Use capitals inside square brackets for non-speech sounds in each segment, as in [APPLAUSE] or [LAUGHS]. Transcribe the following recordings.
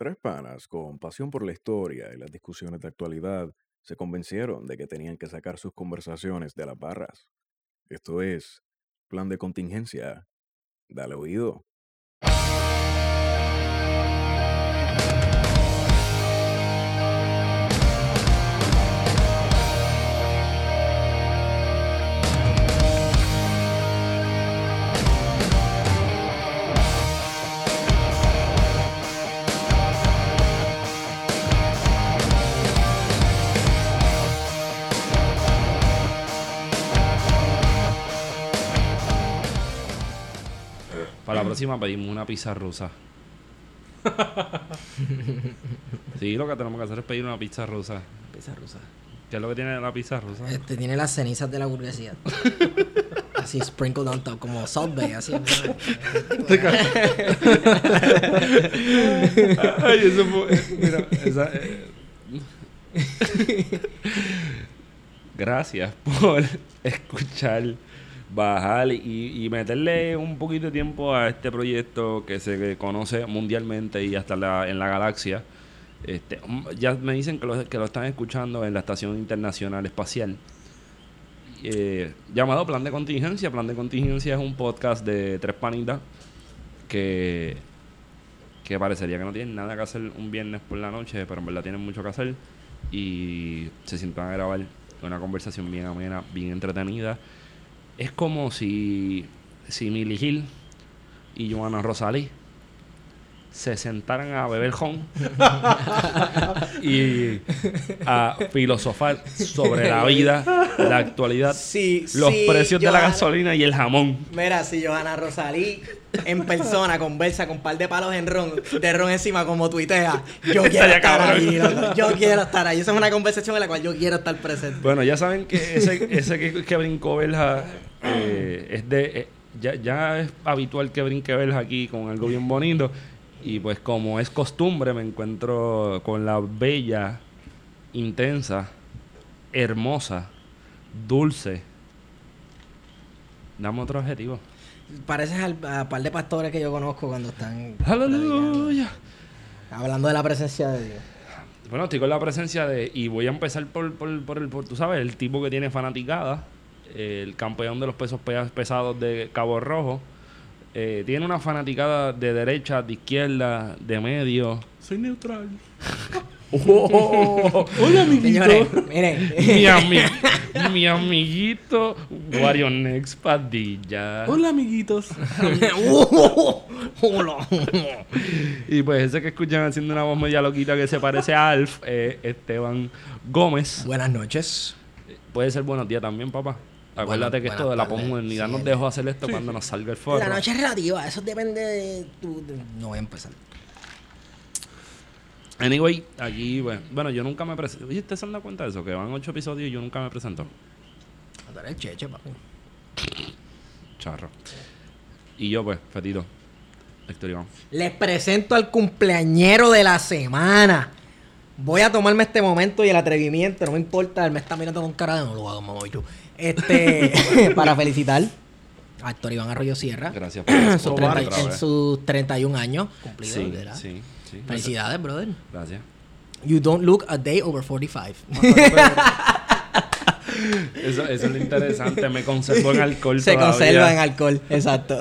Tres panas con pasión por la historia y las discusiones de actualidad se convencieron de que tenían que sacar sus conversaciones de las barras. Esto es Plan de Contingencia. Dale oído. La próxima pedimos una pizza rusa. [LAUGHS] sí, lo que tenemos que hacer es pedir una pizza rusa. Pizza rusa. ¿Qué es lo que tiene la pizza rusa? Este tiene las cenizas de la burguesía. [LAUGHS] así sprinkled on top, como Salt Bay, así. Ay, eso fue. Mira, esa. eh, [LAUGHS] Gracias por escuchar, bajar y, y meterle un poquito de tiempo a este proyecto que se conoce mundialmente y hasta la- en la galaxia. Este, mm, ya me dicen que lo, que lo están escuchando en la Estación Internacional Espacial. Eh, llamado Plan de Contingencia. Plan de Contingencia es un podcast de tres panitas que, que parecería que no tienen nada que hacer un viernes por la noche, pero en verdad tienen mucho que hacer y se sientan a grabar una conversación bien amena, bien entretenida. Es como si, si Milly Gil y Joana Rosalí se sentaran a beber jon [LAUGHS] y a filosofar sobre la vida, la actualidad, Sí, los sí, precios de la gasolina y el jamón. Mira, si Johanna Rosalí en persona conversa con un par de palos en ron, de ron encima como tuitea, yo quiero Estaría estar cabrón. ahí, loco. Yo quiero estar ahí. Esa es una conversación en la cual yo quiero estar presente. Bueno, ya saben que ese, ese que, que brincó Belja eh, es de. eh, ya, ya es habitual que brinque Belja aquí con algo bien bonito. Y pues, como es costumbre, me encuentro con la bella, intensa, hermosa, dulce. Dame otro adjetivo. Pareces al a par de pastores que yo conozco cuando están Aleluya. hablando de la presencia de Dios. Bueno, estoy con la presencia de. Y voy a empezar por, por, por el. Por, tú sabes, el tipo que tiene fanaticada. El campeón de los pesos pe- pesados de Cabo Rojo. eh, tiene una fanaticada de derecha, de izquierda, de medio. Soy neutral. [LAUGHS] Hola, amiguito. Señores, miren. mi, ami- mi amiguito Wario Next Padilla. Hola, amiguitos. [LAUGHS] Hola. Y pues ese que escuchan haciendo una voz media loquita que se parece a Alf, eh, Esteban Gómez. Buenas noches. Puede ser buenos días también, papá. Acuérdate que esto de la posmodernidad Sí, nos dejó hacer esto cuando nos salga el forro. La noche es relativa, eso depende de tu... de- No voy a empezar. Anyway, aquí, bueno, bueno, yo nunca me presento. Oye, ¿ustedes se han dado cuenta de eso? Que van ocho episodios y yo nunca me presento. A dar el cheche, papi. Charro. Y yo, pues, Fetito. Héctor Iván. Les presento al cumpleañero de la semana. Voy a tomarme este momento y el atrevimiento, no me importa, él me está mirando con cara de no lo hago, mamá, y tú. Este, [LAUGHS] para felicitar a Héctor Iván Arroyo Sierra. Gracias por en sus, por 30 otra en sus 31 años cumplidos, Sí, ¿verdad? sí, sí. Felicidades, brother. Gracias. You don't look a day over 45. [LAUGHS] [LAUGHS] Eso, eso es lo interesante. Me conservo en alcohol Se todavía. conserva en alcohol, exacto.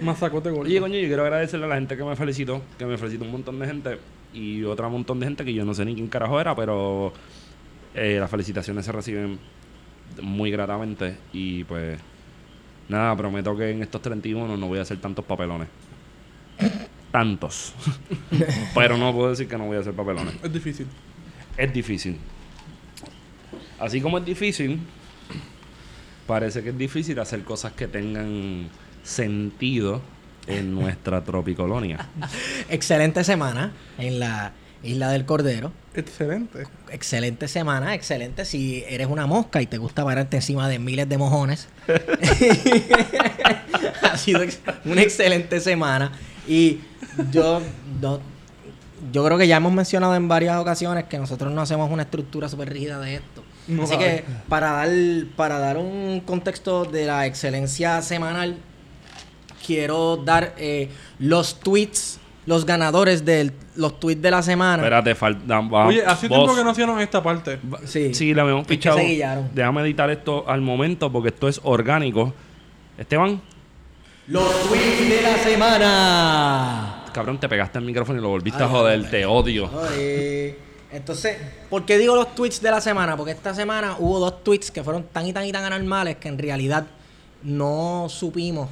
Mazacote gordo. Oye, coño, yo quiero agradecerle a la gente que me felicitó, que me felicitó un montón de gente y otra montón de gente que yo no sé ni quién carajo era, pero eh, las felicitaciones se reciben muy gratamente y pues nada, prometo que en estos 31 no voy a hacer tantos papelones. Tantos. [LAUGHS] pero no puedo decir que no voy a hacer papelones. Es difícil. Es difícil. Así como es difícil, parece que es difícil hacer cosas que tengan sentido en nuestra tropicolonia. [LAUGHS] excelente semana en la Isla del Cordero. Excelente. Excelente semana, excelente si eres una mosca y te gusta pararte encima de miles de mojones. [LAUGHS] ha sido una excelente semana. Y yo, yo creo que ya hemos mencionado en varias ocasiones que nosotros no hacemos una estructura súper rígida de esto. No Así que para dar, para dar un contexto de la excelencia semanal, quiero dar eh, los tweets los ganadores de los tweets de la semana. Espérate, falta. va- Oye, hace vos- tiempo que no hicieron esta parte. Sí. Sí, la habíamos pichado. Déjame editar esto al momento porque esto es orgánico. Esteban, Los tweets de la semana. cabrón, te pegaste el micrófono y lo volviste a joder. hombre. Te odio. Ay, Entonces, ¿por qué digo los tweets de la semana? Porque esta semana hubo dos tweets que fueron tan y tan y tan anormales que en realidad no supimos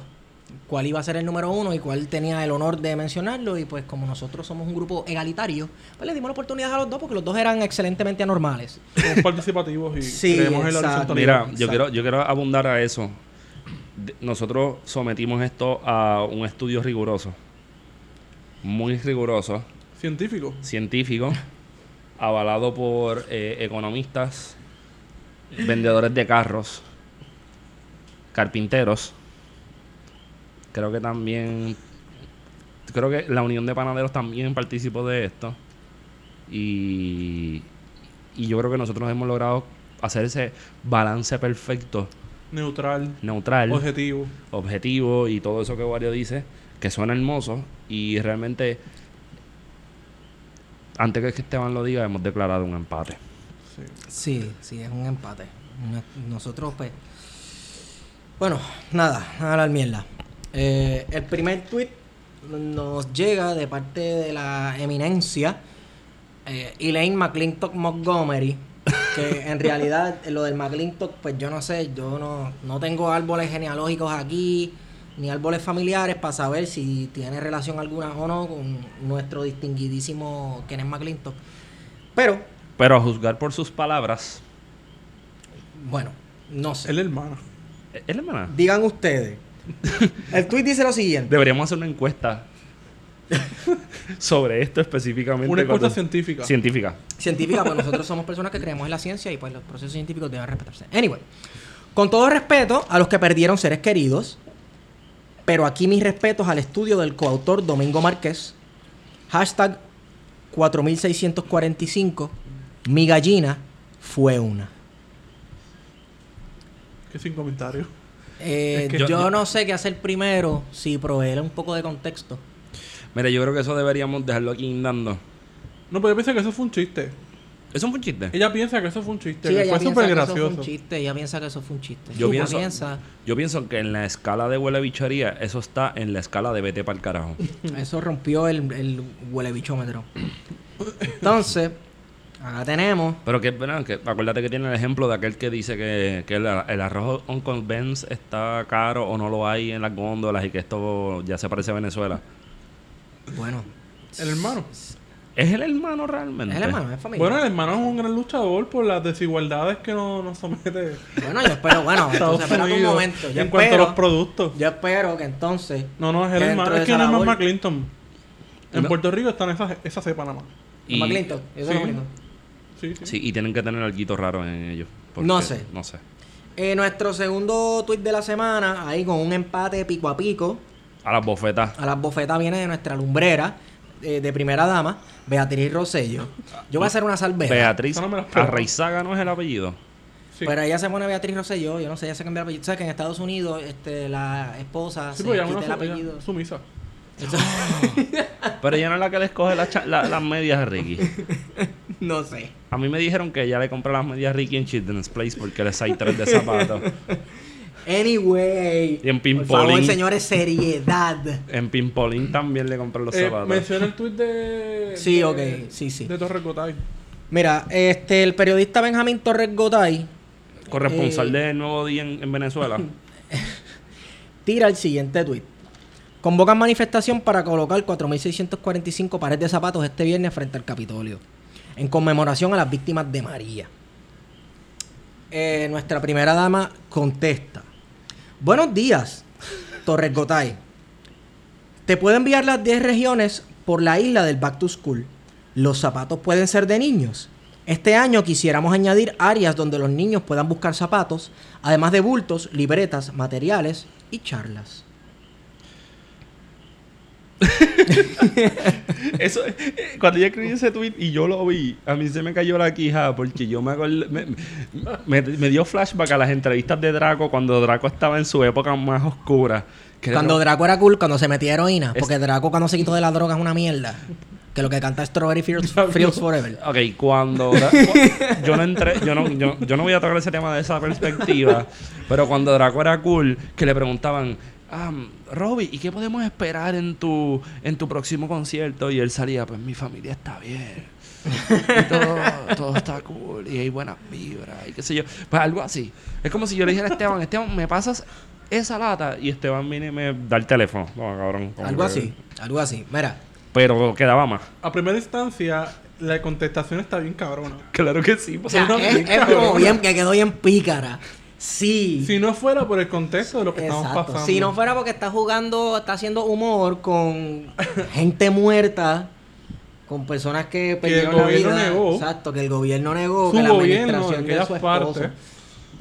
cuál iba a ser el número uno y cuál tenía el honor de mencionarlo. Y pues como nosotros somos un grupo egalitario, pues le dimos la oportunidad a los dos porque los dos eran excelentemente anormales. Somos participativos y Sí, creemos en la exacto. Mira, yo quiero, yo quiero abundar a eso. Nosotros sometimos esto a un estudio riguroso. Muy riguroso. Científico. científico, avalado por eh, economistas, vendedores de carros, carpinteros. Creo que también, creo que la Unión de Panaderos también participó de esto. Y, y yo creo que nosotros hemos logrado hacer ese balance perfecto, Neutral. neutral Objetivo. objetivo y todo eso que Wario dice, que suena hermoso y realmente, antes que Esteban lo diga, hemos declarado un empate. Sí. Sí, sí, es un empate. Nosotros, pues. Bueno, nada, nada a la mierda. Eh, el primer tweet nos llega de parte de la eminencia eh, Elaine McClintock Montgomery. Que [LAUGHS] en realidad lo del McClintock, pues yo no sé, yo no, no tengo árboles genealógicos aquí, ni árboles familiares para saber si tiene relación alguna o no con nuestro distinguidísimo Kenneth McClintock. Pero, Pero a juzgar por sus palabras, bueno, no sé. El hermano. ¿es la hermana? Digan ustedes. [LAUGHS] El tweet dice lo siguiente. Deberíamos hacer una encuesta sobre esto específicamente. Una encuesta cuando- científica. Científica. Científica, pues nosotros somos personas que creemos en la ciencia y pues los procesos científicos deben respetarse. Anyway, con todo respeto a los que perdieron seres queridos, pero aquí mis respetos al estudio del coautor Domingo Márquez, hashtag 4645, mi gallina fue una. Que sin comentarios. Eh, Es que- yo, Yo- no sé qué hacer primero si proveer un poco de contexto. Mira, yo creo que eso deberíamos dejarlo aquí indando. No, pero ella piensa que eso fue un chiste. ¿Eso fue un chiste? Ella piensa que eso fue un chiste. Sí, que ella fue súper que eso fue gracioso. un chiste. Ella piensa que eso fue un chiste. Yo pienso, piensa- yo pienso que en la escala de huele bichería, eso está en la escala de vete para el carajo. [LAUGHS] Eso rompió el, el huele bichómetro. Entonces, acá tenemos. Pero que, bueno, que acuérdate que tiene el ejemplo de aquel que dice que, que el, el arroz Uncle Ben's está caro o no lo hay en las góndolas y que esto ya se parece a Venezuela. Bueno, El hermano. ¿Es el hermano realmente? es el hermano, es familia. Bueno, el hermano es un gran luchador por las desigualdades que nos, nos somete Bueno, yo espero, bueno, [LAUGHS] espérate un momento. Yo en cuanto a espero, los productos. yo espero que entonces. No, no, es el hermano. Es que no es labor- McClinton. En No. Puerto Rico están esa, esa cepa nada más. Y- eso Sí. es lo único. Sí, sí. Sí, y tienen que tener algo raro en ellos. porque- No sé. No sé. Eh, nuestro segundo tweet de la semana, ahí con un empate pico a pico. A las bofetas. A las bofetas viene de nuestra lumbrera eh, de primera dama, Beatriz Rosello. Yo voy a hacer una salvedad. Beatriz no. Arreizaga no es el apellido. Sí. Pero ella se pone Beatriz Rosselló, yo no sé, ella se cambia el apellido. ¿Sabes que en Estados Unidos este, la esposa Sí, se pues quita el apellido? sumisa. [LAUGHS] Pero ella no es la que le escoge la la- las medias a Ricky. [LAUGHS] no sé. A mí me dijeron que ella le compró las medias a Ricky en Children's Place porque le hay tres de zapatos. [LAUGHS] Anyway. Y en Por favor, Pimpolín. señores, seriedad. En Pimpolín también le compró los Eh, zapatos. menciona el tweet de. Sí, de- ok, sí, sí. De Torres Gotay. Mira, este, el periodista Benjamín Torres Gotay Corresponsal eh, del Nuevo Día en, en Venezuela. tira el siguiente tweet. Convocan manifestación para colocar 4.645 pares de zapatos este viernes frente al Capitolio, en conmemoración a las víctimas de María. Eh, nuestra primera dama contesta. Buenos días, Torres Gotay. Te puedo enviar las 10 regiones por la isla del Back to School. Los zapatos pueden ser de niños. Este año quisiéramos añadir áreas donde los niños puedan buscar zapatos, además de bultos, libretas, materiales y charlas. [LAUGHS] Eso, eh, cuando yo escribí ese tweet y yo lo vi, a mí se me cayó la quija porque yo me acordé, me, me- me dio flashback a las entrevistas de Draco cuando Draco estaba en su época más oscura. Que Cuando Draco- Draco era cool, cuando se metía heroína. Es- Porque Draco cuando se quitó de la droga es una mierda. Que lo que canta es Strawberry Fields, [LAUGHS] Fields Forever. Ok, cuando yo no entré, yo no, yo, yo no voy a tocar ese tema de esa perspectiva, pero cuando Draco era cool, que le preguntaban, ah, Robbie, ¿y qué podemos esperar en tu, en tu próximo concierto? Y él salía, pues mi familia está bien. Y todo, todo está cool y hay buenas vibras y qué sé yo. Pues algo así. Es como si yo le dijera a Esteban, Esteban, ¿me pasas esa lata? Y Esteban viene y me da el teléfono. No, cabrón. como Algo que- así, algo así. Mira, Pero quedaba más. A primera instancia, la contestación está bien cabrona. Claro que sí. o sea, no, es, bien es como bien, que quedó bien pícara. Sí. Si no fuera por el contexto de lo que estamos Exacto. pasando. Si no fuera porque está jugando, está haciendo humor con gente muerta, con personas que el perdieron la gobierno vida. negó. Exacto, que el gobierno negó, Su que la gobierno, administración de aquellas partes.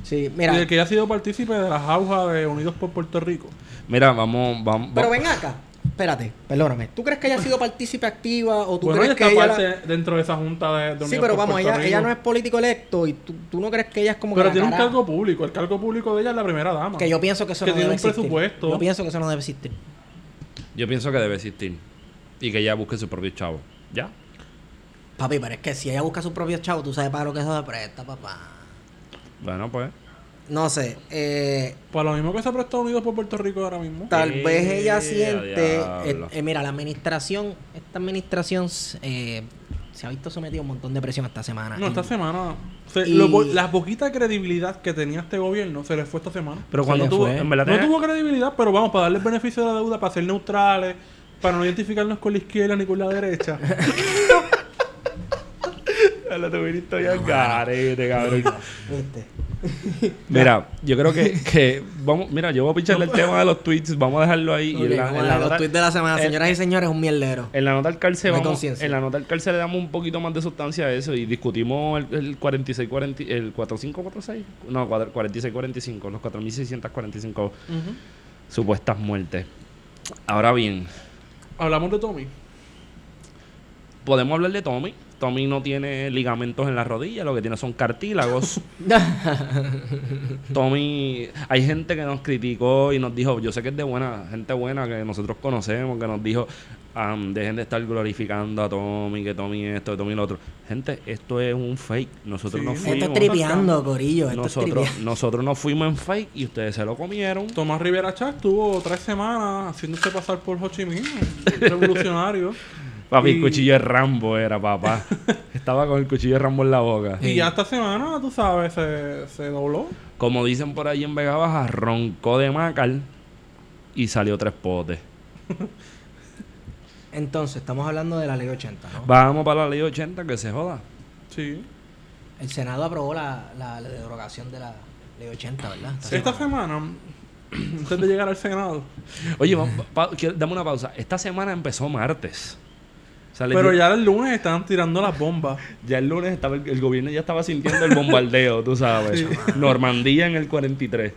Sí, Y mira. el que haya sido partícipe de las aujas de Unidos por Puerto Rico. Mira, vamos, vamos. Pero vamos. ven acá, espérate, perdóname. ¿Tú crees que ella ha sido partícipe activa o tú Bueno, ella crees está que ella la- parte dentro de esa junta de, de Sí, pero vamos, ella, ella no es político electo y tú, tú no crees que ella es como Pero que la tiene un cargo público. El cargo público de ella es la primera dama. que yo pienso que eso que no tiene debe un existir. presupuesto. Yo pienso que eso no debe existir. Yo pienso que debe existir. Y que ella busque su propio chavo. ¿Ya? Papi, pero es que si ella busca su propio chavo, tú sabes para lo que eso se presta, papá. Bueno, pues. No sé, eh, Para lo mismo que se presta Unidos por Puerto Rico ahora mismo. tal Eh, vez ella siente... eh, eh, mira, la administración, esta administración eh, se ha visto sometida a un montón de presión esta semana. No, Y- esta semana. se- Y- lo la poquita credibilidad que tenía este gobierno se le fue esta semana. Pero cuando tuvo. En verdad, No tenía- tuvo credibilidad, pero vamos, para darle el beneficio de la deuda, para ser neutrales, para no identificarnos con la izquierda ni con la derecha. [LAUGHS] La tuviste ya garete, cabrón. ¿Viste? [LAUGHS] Mira, yo creo que, que vamos, mira, yo voy a pincharle el tema de los tweets, vamos a dejarlo ahí. y Ok, en la, la los nota, tweets de la semana, señoras y señores, un mierdero. en la nota del cárcel No vamos, en la nota del cárcel le damos un poquito más de sustancia a eso y discutimos el, el 46 40, el 4546, no, 46 45, los 4645 supuestas muertes. Ahora bien, Hablamos de Tommy. podemos hablar de Tommy. Tommy no tiene ligamentos en la rodilla, lo que tiene son cartílagos. [LAUGHS] Tommy, hay gente que nos criticó y nos dijo, yo sé que es de buena, gente buena que nosotros conocemos, que nos dijo, am, dejen de estar glorificando a Tommy, que Tommy esto, que Tommy lo otro. Gente, esto es un fake. Nosotros Sí. no Esto Esto fuimos. es tripeando, Corillo. Esto es Nosotros, tripeando. nosotros nos fuimos en fake y ustedes se lo comieron. Tomás Rivera Chá estuvo tres semanas haciéndose pasar por Ho Chi Minh, revolucionario. [LAUGHS] Papi, el cuchillo de Rambo era, papá. [LAUGHS] Estaba con el cuchillo de Rambo en la boca. Y ya esta semana, tú sabes, se, se dobló. Como dicen por ahí en Vega Baja, roncó de macal y salió tres potes. [LAUGHS] Entonces, estamos hablando de la ley 80, ¿no? Vamos para la ley 80, que se joda. Sí. El Senado aprobó la, la, la derogación de la ley 80, ¿verdad? Esta Esta semana. semana, [CLEARS THROAT] antes de llegar al Senado. Oye, vamos, pa- quiero- dame una pausa. Esta semana empezó martes. Sea, Pero ya el lunes estaban tirando las bombas. [LAUGHS] ya el lunes estaba el, el gobierno ya estaba sintiendo el bombardeo, tú sabes. Normandía en el 43.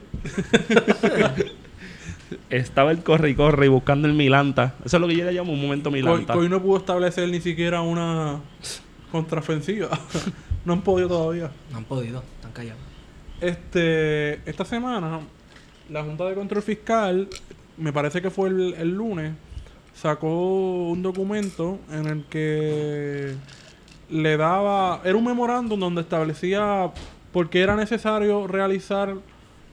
estaba el corre y corre y buscando el Milanta. Eso es lo que yo le llamo un momento Hoy, Milanta. hoy no pudo establecer ni siquiera una contraofensiva. [LAUGHS] no han podido todavía. No han podido, están callados. Este, esta semana, la Junta de Control Fiscal, me parece que fue el, el lunes, sacó un documento en el que le daba, era un memorándum donde establecía por qué era necesario realizar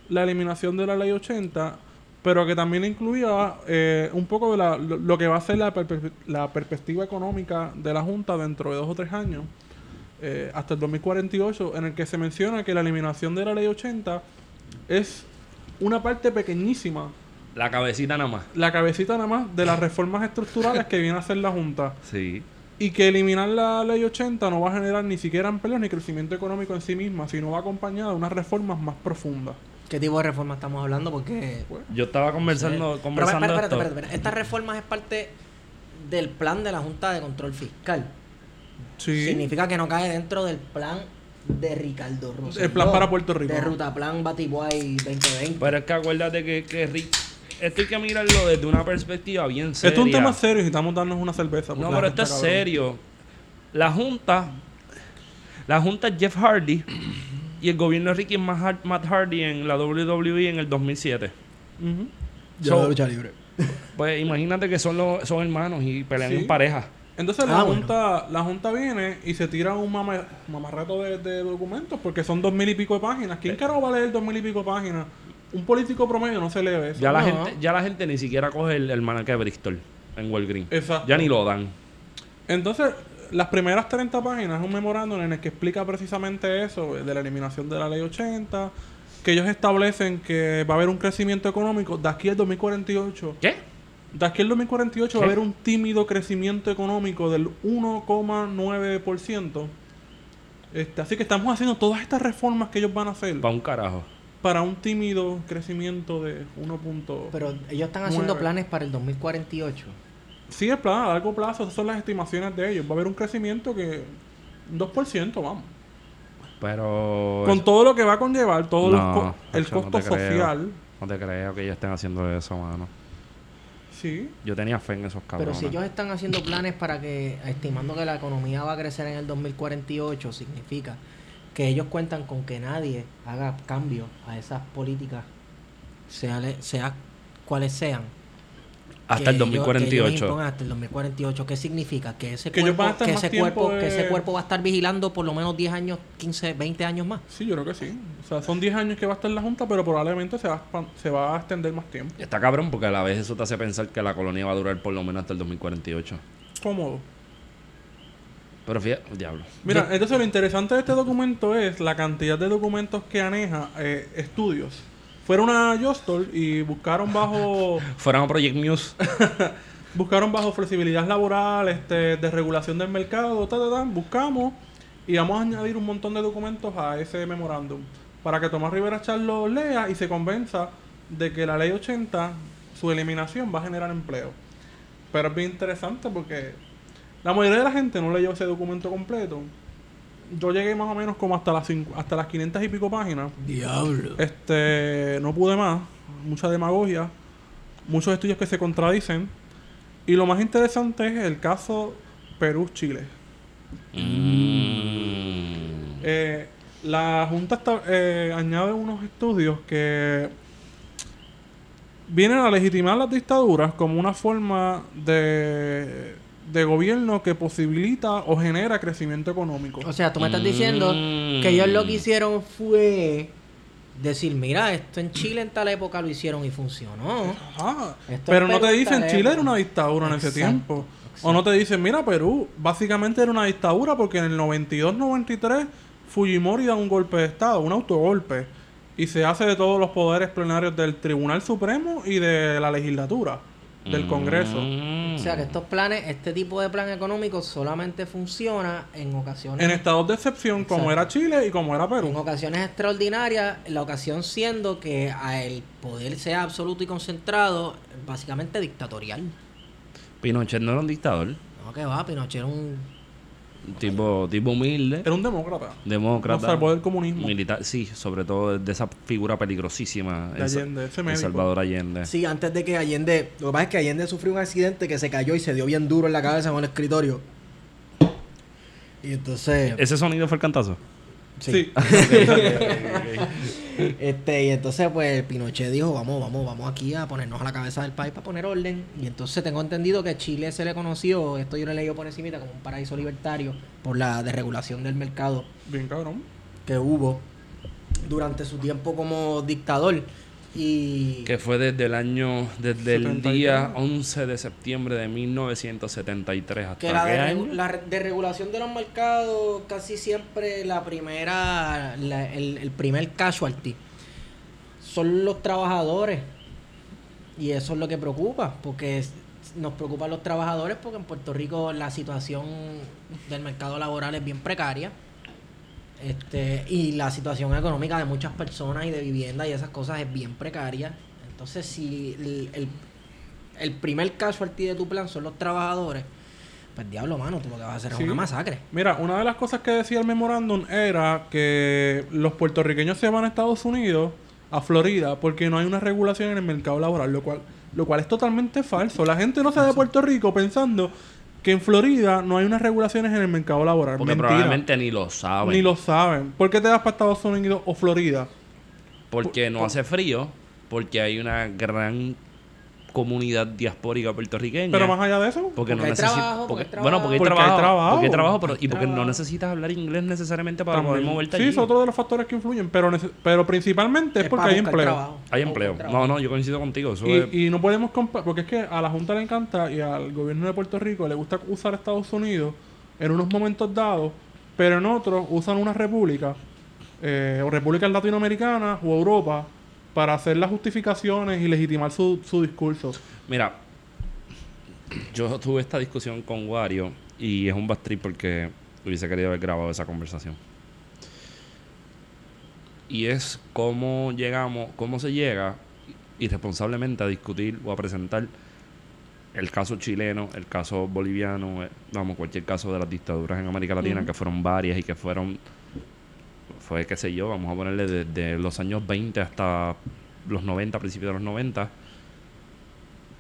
la eliminación de la ley 80, pero que también incluía eh, un poco de la- lo, que va a ser la, la perspectiva económica de la Junta dentro de dos o tres años eh, hasta el 2048, en el que se menciona que la eliminación de la ley 80 es una parte pequeñísima, La cabecita nada más. la cabecita nada más de las reformas estructurales que viene a hacer la Junta. Sí. Y que eliminar la ley 80 no va a generar ni siquiera empleos ni crecimiento económico en sí misma, sino va acompañada de unas reformas más profundas. ¿Qué tipo de reforma estamos hablando? Porque... Yo estaba conversando, Pero, conversando espérate, espérate, espérate, espérate. Estas reformas es parte del plan de la Junta de Control Fiscal. Sí. Significa que no cae dentro del plan de Ricardo Rosselló. El plan para Puerto Rico, De ¿no? Ruta Plan Batiguay 2020. Pero es que acuérdate que, que Rick, esto hay que mirarlo desde una perspectiva bien seria. Esto es un tema serio y necesitamos darnos una cerveza. porque No, la pero esto es cabrón. serio. La Junta, la Junta es Jeff Hardy y el gobierno de Ricky Matt Har- Matt Hardy en la WWE en el 2007. Ujú. Yo So- de lucha libre. Pues imagínate que son los, son hermanos y pelean Sí. en pareja. Entonces la Ah, bueno. junta, la junta viene y se tira un mama, mamarrato de, de documentos porque son dos mil y pico de páginas. ¿Quién carajo va a leer dos mil y pico de páginas? Un político promedio no se lee eso. Ya la gente, ya la gente ni siquiera coge el, el manaque de Bristol en Walgreens. Exacto. Ya ni lo dan. Entonces, las primeras 30 páginas es un memorándum en el que explica precisamente eso, de la eliminación de la ley 80, que ellos establecen que va a haber un crecimiento económico de aquí al 2048. ¿Qué? De aquí al 2048 va a ¿Qué? haber un tímido crecimiento económico del 1,9%. Este, así que estamos haciendo todas estas reformas que ellos van a hacer Pa' un carajo. Para un tímido crecimiento de 1. punto- Pero ellos están haciendo planes para el 2048. Sí, es plan a largo plazo, esas son las estimaciones de ellos. Va a haber un crecimiento que... un 2%, vamos. Pero. Con todo lo que va a conllevar, todo los No, co- el no costo te creo. social. No te creo que ellos estén haciendo eso, mano. Sí. Yo tenía fe en esos Pero cabrones. si ellos están haciendo planes para que, estimando que la economía va a crecer en el 2048, significa que ellos cuentan con que nadie haga cambio a esas políticas, sea, sea cuales sean. Hasta el que ellos- que ellos 2048. impongan hasta el 2048. ¿Qué significa? Que ese Que ellos cuerpo, que ese cuerpo, que ese cuerpo va a estar vigilando por lo menos 10 años, 15, 20 años más. Sí, yo creo que sí. O sea, son 10 años que va a estar la Junta, pero probablemente se va, a se va a extender más tiempo. Está cabrón porque a la vez eso te hace pensar que la colonia va a durar por lo menos hasta el 2048. Cómodo. Pero fíjate, diablo. Mira, entonces lo interesante de este documento es la cantidad de documentos que aneja eh, estudios. Fueron a Yostol y buscaron bajo [LAUGHS] Fueron a Project News. [LAUGHS] buscaron bajo flexibilidad laboral, este, de regulación del mercado, ta, ta, ta, buscamos y vamos a añadir un montón de documentos a ese memorándum para que Tomás Rivera Char lo lea y se convenza de que la ley 80, su eliminación va a generar empleo. Pero es bien interesante porque la mayoría de la gente no leyó ese documento completo. Yo llegué más o menos como hasta las cinco- hasta las 500 y pico páginas. Diablo. Este, no pude más, mucha demagogia, muchos estudios que se contradicen. Y lo más interesante es el caso Perú-Chile. Mm. Eh, la Junta está- eh, añade unos estudios que vienen a legitimar las dictaduras como una forma de, de gobierno que posibilita o genera crecimiento económico. O sea, tú me estás diciendo Mm. que ellos lo que hicieron fue decir, mira, esto en Chile en tal época lo hicieron y funcionó. Ajá. Pero no te dicen en Chile era una dictadura en ese Exacto, tiempo. O no te dicen, mira, Perú básicamente era una dictadura porque en el 92-93 Fujimori da un golpe de Estado, un autogolpe. Y se hace de todos los poderes plenarios del Tribunal Supremo y de la legislatura, del Congreso. Mm. O sea, que estos planes, este tipo de plan económico solamente funciona en ocasiones En estados de excepción, como Exacto. era Chile y como era en Perú. ocasiones extraordinarias, la ocasión siendo que a el poder sea absoluto y concentrado, básicamente dictatorial. Pinochet no era un dictador. No, que va, Pinochet era un... Tipo, tipo humilde. Era un demócrata. Demócrata. Nos salvó del comunismo. Militar, sí, sobre todo de esa figura peligrosísima. De Allende, ese el. Salvador Allende. Sí, antes de que Allende... Lo que pasa es que Allende sufrió un accidente que se cayó y se dio bien duro en la cabeza con el escritorio. Y entonces... ¿Ese sonido fue el cantazo? Sí. [LAUGHS] Este, y entonces, pues, Pinochet dijo, vamos, vamos, vamos aquí a ponernos a la cabeza del país para poner orden. Y entonces tengo entendido que Chile se le conoció, esto yo lo he leído por encima, como un paraíso libertario por la desregulación del mercado Bien cabrón. que hubo durante su tiempo como dictador. Y Que fue desde el año, desde el 73. día 11 de septiembre de 1973 hasta que la, qué deregu- año? la re- desregulación de los mercados casi siempre la primera, la- el, el primer casualty son los trabajadores. Y eso es lo que preocupa, porque es- nos preocupan los trabajadores porque en Puerto Rico la situación del mercado laboral es bien precaria. Este, y la situación económica de muchas personas y de vivienda y esas cosas es bien precaria. Entonces, si el, el, el primer casualty de tu plan son los trabajadores, pues diablo, mano, tú lo que vas a hacer es una masacre. Mira, una de las cosas que decía el memorándum era que los puertorriqueños se van a Estados Unidos a Florida porque no hay una regulación en el mercado laboral, lo cual, lo cual es totalmente falso. La gente no sale de Puerto Rico pensando que en Florida no hay unas regulaciones en el mercado laboral. Porque Mentira. probablemente ni lo saben. Ni lo saben. ¿Por qué te vas para Estados Unidos o Florida? Porque no hace frío, porque hay una gran comunidad diaspórica puertorriqueña. Pero más allá de eso, porque, no Porque hay necesita- trabajo, porque- porque hay bueno, porque hay trabajo. Porque hay trabajo. porque hay trabajo, pero, y porque no necesitas hablar inglés necesariamente para poder también- moverte sí, allí. es otro de los factores que influyen, pero, pero principalmente es, porque hay empleo. trabajo. Hay empleo. No, no, yo coincido contigo. Eso es- Y, y no podemos comparar, porque es que a la Junta le encanta y al gobierno de Puerto Rico le gusta usar Estados Unidos en unos momentos dados, pero en otros usan una república, eh, o repúblicas latinoamericanas o Europa, para hacer las justificaciones y legitimar su, su discurso. Mira, yo tuve esta discusión con Wario y es un bad trip porque hubiese querido haber grabado esa conversación. Y es cómo llegamos, cómo se llega irresponsablemente a discutir o a presentar el caso chileno, el caso boliviano, eh, vamos, cualquier caso de las dictaduras en América Latina, que fueron varias y que fueron, fue, qué sé yo, vamos a ponerle desde los años 20 hasta los 90, principios de los 90,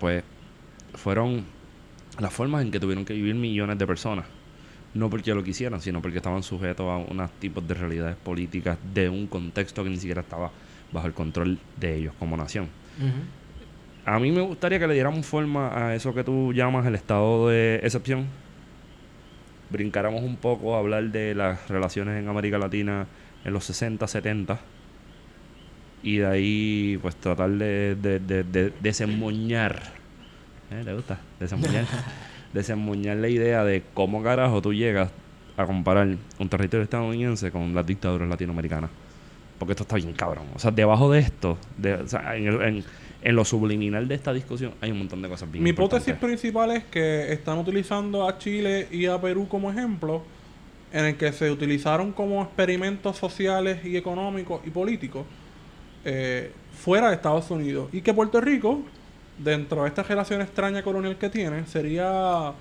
pues fueron las formas en que tuvieron que vivir millones de personas. No porque lo quisieran, sino porque estaban sujetos a unos tipos de realidades políticas de un contexto que ni siquiera estaba bajo el control de ellos como nación. A mí me gustaría que le diéramos forma a eso que tú llamas el estado de excepción. Brincáramos un poco a hablar de las relaciones en América Latina en los 60, 70. Y de ahí, pues tratar de, de, de, de desemmoñar. ¿Eh? ¿Le gusta? Desemmoñar. [LAUGHS] desemmoñar la idea de cómo carajo tú llegas a comparar un territorio estadounidense con las dictaduras latinoamericanas. Porque esto está bien cabrón. O sea, debajo de esto, de, o sea, en, el- en- en lo subliminal de esta discusión, hay un montón de cosas bien Mi hipótesis principal es que están utilizando a Chile y a Perú como ejemplo, en el que se utilizaron como experimentos sociales y económicos y políticos eh, fuera de Estados Unidos. Y que Puerto Rico, dentro de esta relación extraña colonial que tiene, sería,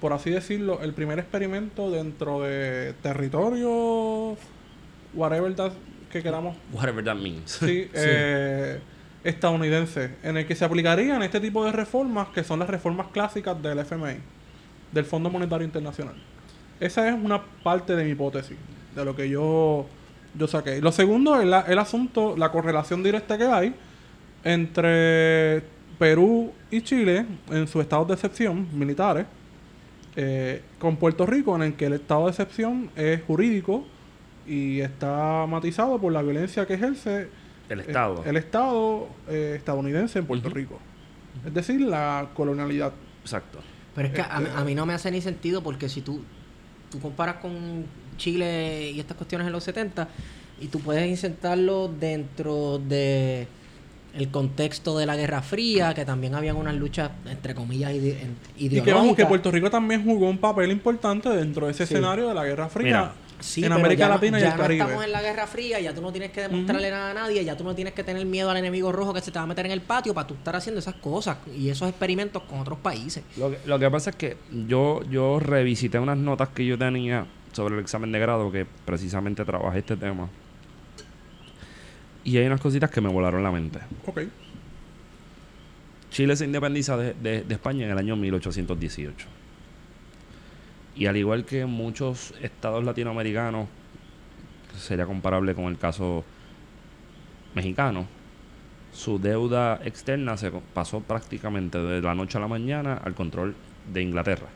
por así decirlo, el primer experimento dentro de territorio, whatever that- que queramos Whatever that means. sí, [LAUGHS] eh, estadounidense, en el que se aplicarían este tipo de reformas que son las reformas clásicas del FMI, del Fondo Monetario Internacional. Esa es una parte de mi hipótesis, de lo que yo, yo saqué. Lo segundo es la- el asunto, la correlación directa que hay entre Perú y Chile en sus estados de excepción militares, eh, con Puerto Rico, en el que el estado de excepción es jurídico y está matizado por la violencia que ejerce El Estado. el Estado eh, estadounidense en Puerto. Rico. Es decir, la colonialidad. Exacto. Pero es que a, mí- a mí no me hace ni sentido porque si tú, tú comparas con Chile y estas cuestiones en los 70 y tú puedes insertarlo dentro de el contexto de la Guerra Fría, que también habían unas luchas entre comillas ide- en- Y que vamos, que ideológicas. Puerto Rico también jugó un papel importante dentro de ese Sí. escenario de la Guerra Fría Mira, Sí, en América ya no- Latina y ya el no Caribe. estamos en la Guerra Fría, ya tú no tienes que demostrarle nada a nadie, ya tú no tienes que tener miedo al enemigo rojo que se te va a meter en el patio para tú estar haciendo esas cosas y esos experimentos con otros países. Lo que, lo que pasa es que yo, yo revisité unas notas que yo tenía sobre el examen de grado que precisamente trabajé este tema. Y hay unas cositas que me volaron la mente. Ok. Chile se independiza de, de- de España en el año 1818. Y al igual que muchos estados latinoamericanos, sería comparable con el caso mexicano, su deuda externa se pasó prácticamente de la noche a la mañana al control de Inglaterra.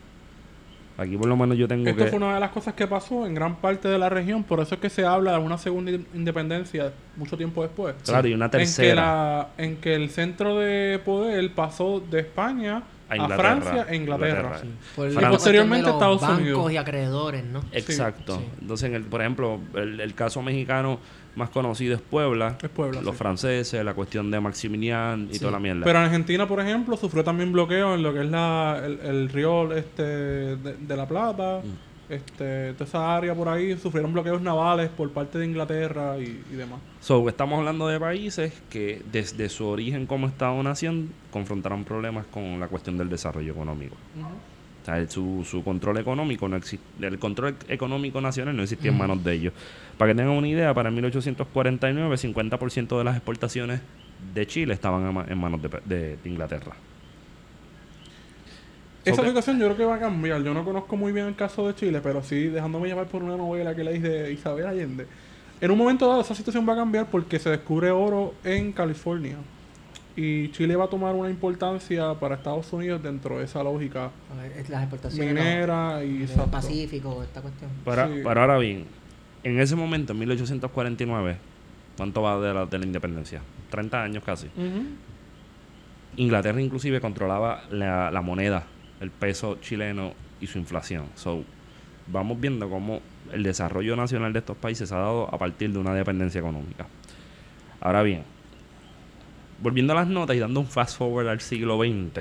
Aquí por lo menos yo tengo Esto que... fue una de las cosas que pasó en gran parte de la región, por eso es que se habla de una segunda in- independencia mucho tiempo después. Claro, y una En que, tercera. la, en que el centro de poder pasó de España A a, Inglaterra. Francia e Inglaterra. Inglaterra. Sí. Por Y posteriormente los Estados bancos Unidos. y acreedores, ¿no? Exacto. Sí. Entonces, en el, por ejemplo, el, el caso mexicano más conocido es Puebla. Es Puebla, Los sí. franceses, la cuestión de Maximilian y Sí. toda la mierda. Pero Argentina, por ejemplo, sufrió también bloqueo en lo que es la, el, el río este, de, de la Plata. Mm. Este, toda esa área por ahí sufrieron bloqueos navales por parte de Inglaterra y, y demás. So, estamos hablando de países que desde su origen como Estado-nación confrontaron problemas con la cuestión del desarrollo económico. O O sea, su, su control económico no exi- el control económico nacional no existía en manos de ellos. Para que tengan una idea, para 1849 50% de las exportaciones de Chile estaban en manos de, de- de Inglaterra. Esa situación yo creo que va a cambiar. Yo no conozco muy bien el caso de Chile, pero sí dejándome llevar por una novela que leí de Isabel Allende. En un momento dado esa situación va a cambiar porque se descubre oro en California. Y Chile va a tomar una importancia para Estados Unidos dentro de esa lógica A ver, es las exportaciones minera y exacto. Pacífico, esta cuestión. Para, Sí. Pero ahora bien, en ese momento, en 1849, ¿cuánto va de la, de la independencia? 30 años casi. Inglaterra inclusive controlaba la, la moneda, el peso chileno y su inflación. So, vamos viendo cómo el desarrollo nacional de estos países se ha dado a partir de una dependencia económica. Ahora bien, volviendo a las notas y dando un fast forward al siglo XX.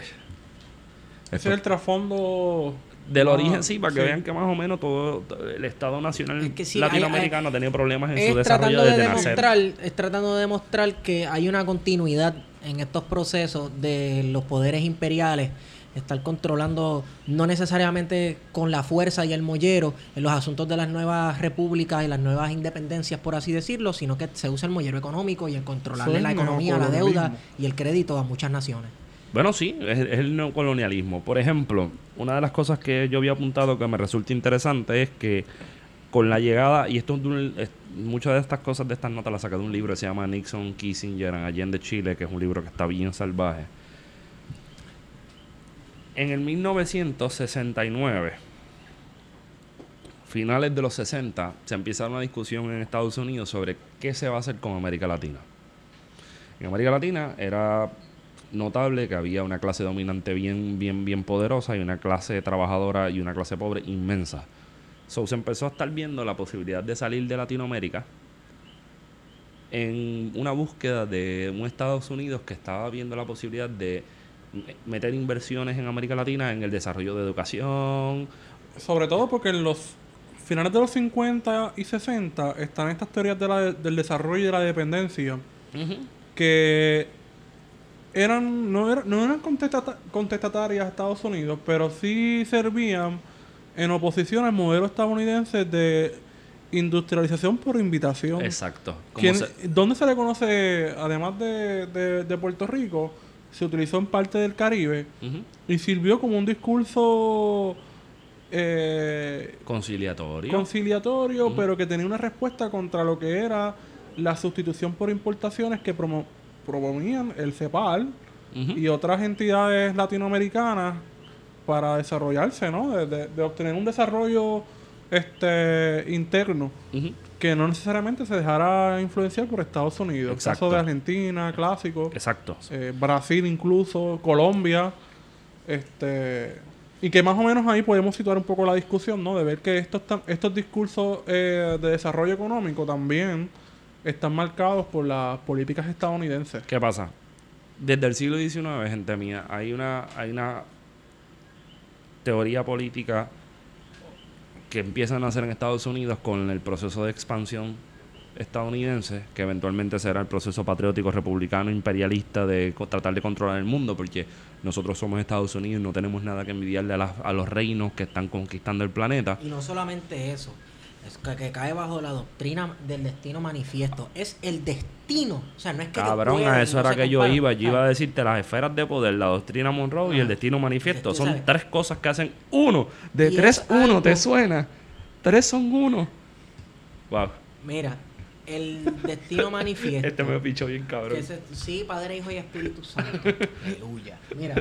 Ese es el trasfondo del Ah, origen, sí, para que sí. vean que más o menos todo el Estado Nacional Es que sí, latinoamericano ha tenido problemas en su desarrollo tratando de desde nacer. demostrar, es tratando de demostrar que hay una continuidad en estos procesos de los poderes imperiales estar controlando no necesariamente con la fuerza y el mollero en los asuntos de las nuevas repúblicas y las nuevas independencias por así decirlo, sino que se usa el mollero económico y el controlarle la economía, la deuda y el crédito a muchas naciones. Bueno, sí, es, es el neocolonialismo. Por ejemplo, una de las cosas que yo había apuntado que me resulta interesante es que con la llegada, y esto es de un- es- muchas de estas cosas de estas notas las saqué de un libro que se llama Nixon Kissinger en Allende, Chile, que es un libro que está bien salvaje. En el 1969, finales de los 60, se empieza una discusión en Estados Unidos sobre qué se va a hacer con América Latina. En América Latina era notable que había una clase dominante bien, bien, bien poderosa y una clase trabajadora y una clase pobre inmensa. So, se empezó a estar viendo la posibilidad de salir de Latinoamérica en una búsqueda de un Estados Unidos que estaba viendo la posibilidad de meter inversiones en América Latina en el desarrollo de educación. Sobre todo porque en los finales de los 50 y 60 están estas teorías de la- del desarrollo y de la dependencia que eran no, eran no eran contestata- contestatarias a Estados Unidos, pero sí servían en oposición al modelo estadounidense de industrialización por invitación. Exacto. Como ¿Quién- se- ¿Dónde se le conoce, además de, de- de Puerto Rico, se utilizó en parte del Caribe y sirvió como un discurso eh, conciliatorio. conciliatorio, pero que tenía una respuesta contra lo que era la sustitución por importaciones que promo- promovían el CEPAL y otras entidades latinoamericanas para desarrollarse, ¿no? De, de- de obtener un desarrollo este interno. Que no necesariamente se dejara influenciar por Estados Unidos. Exacto. caso de Argentina, clásico. Exacto. eh, Brasil incluso, Colombia, este y que más o menos ahí podemos situar un poco la discusión, ¿no? De ver que estos estos discursos eh, de desarrollo económico también están marcados por las políticas estadounidenses. ¿Qué pasa? Desde el siglo XIX, gente mía, hay una, hay una teoría política que empiezan a hacer en Estados Unidos con el proceso de expansión estadounidense, que eventualmente será el proceso patriótico republicano imperialista de tratar de controlar el mundo, porque nosotros somos Estados Unidos y no tenemos nada que envidiarle a, a los reinos que están conquistando el planeta. Y no solamente eso, es que, que cae bajo la doctrina del destino manifiesto. Es el destino. O sea, no es que. Cabrón, a eso no era que yo iba. Yo iba a decirte las esferas de poder, la doctrina Monroe y el destino manifiesto. Son ¿sabes? tres cosas que hacen uno. De Y tres, es uno. ¿Te suena? Tres son uno. Wow. Mira, el destino [LAUGHS] manifiesto. Este me pichó bien cabrón. sí, Padre, Hijo y Espíritu Santo. [LAUGHS] Aleluya. Mira,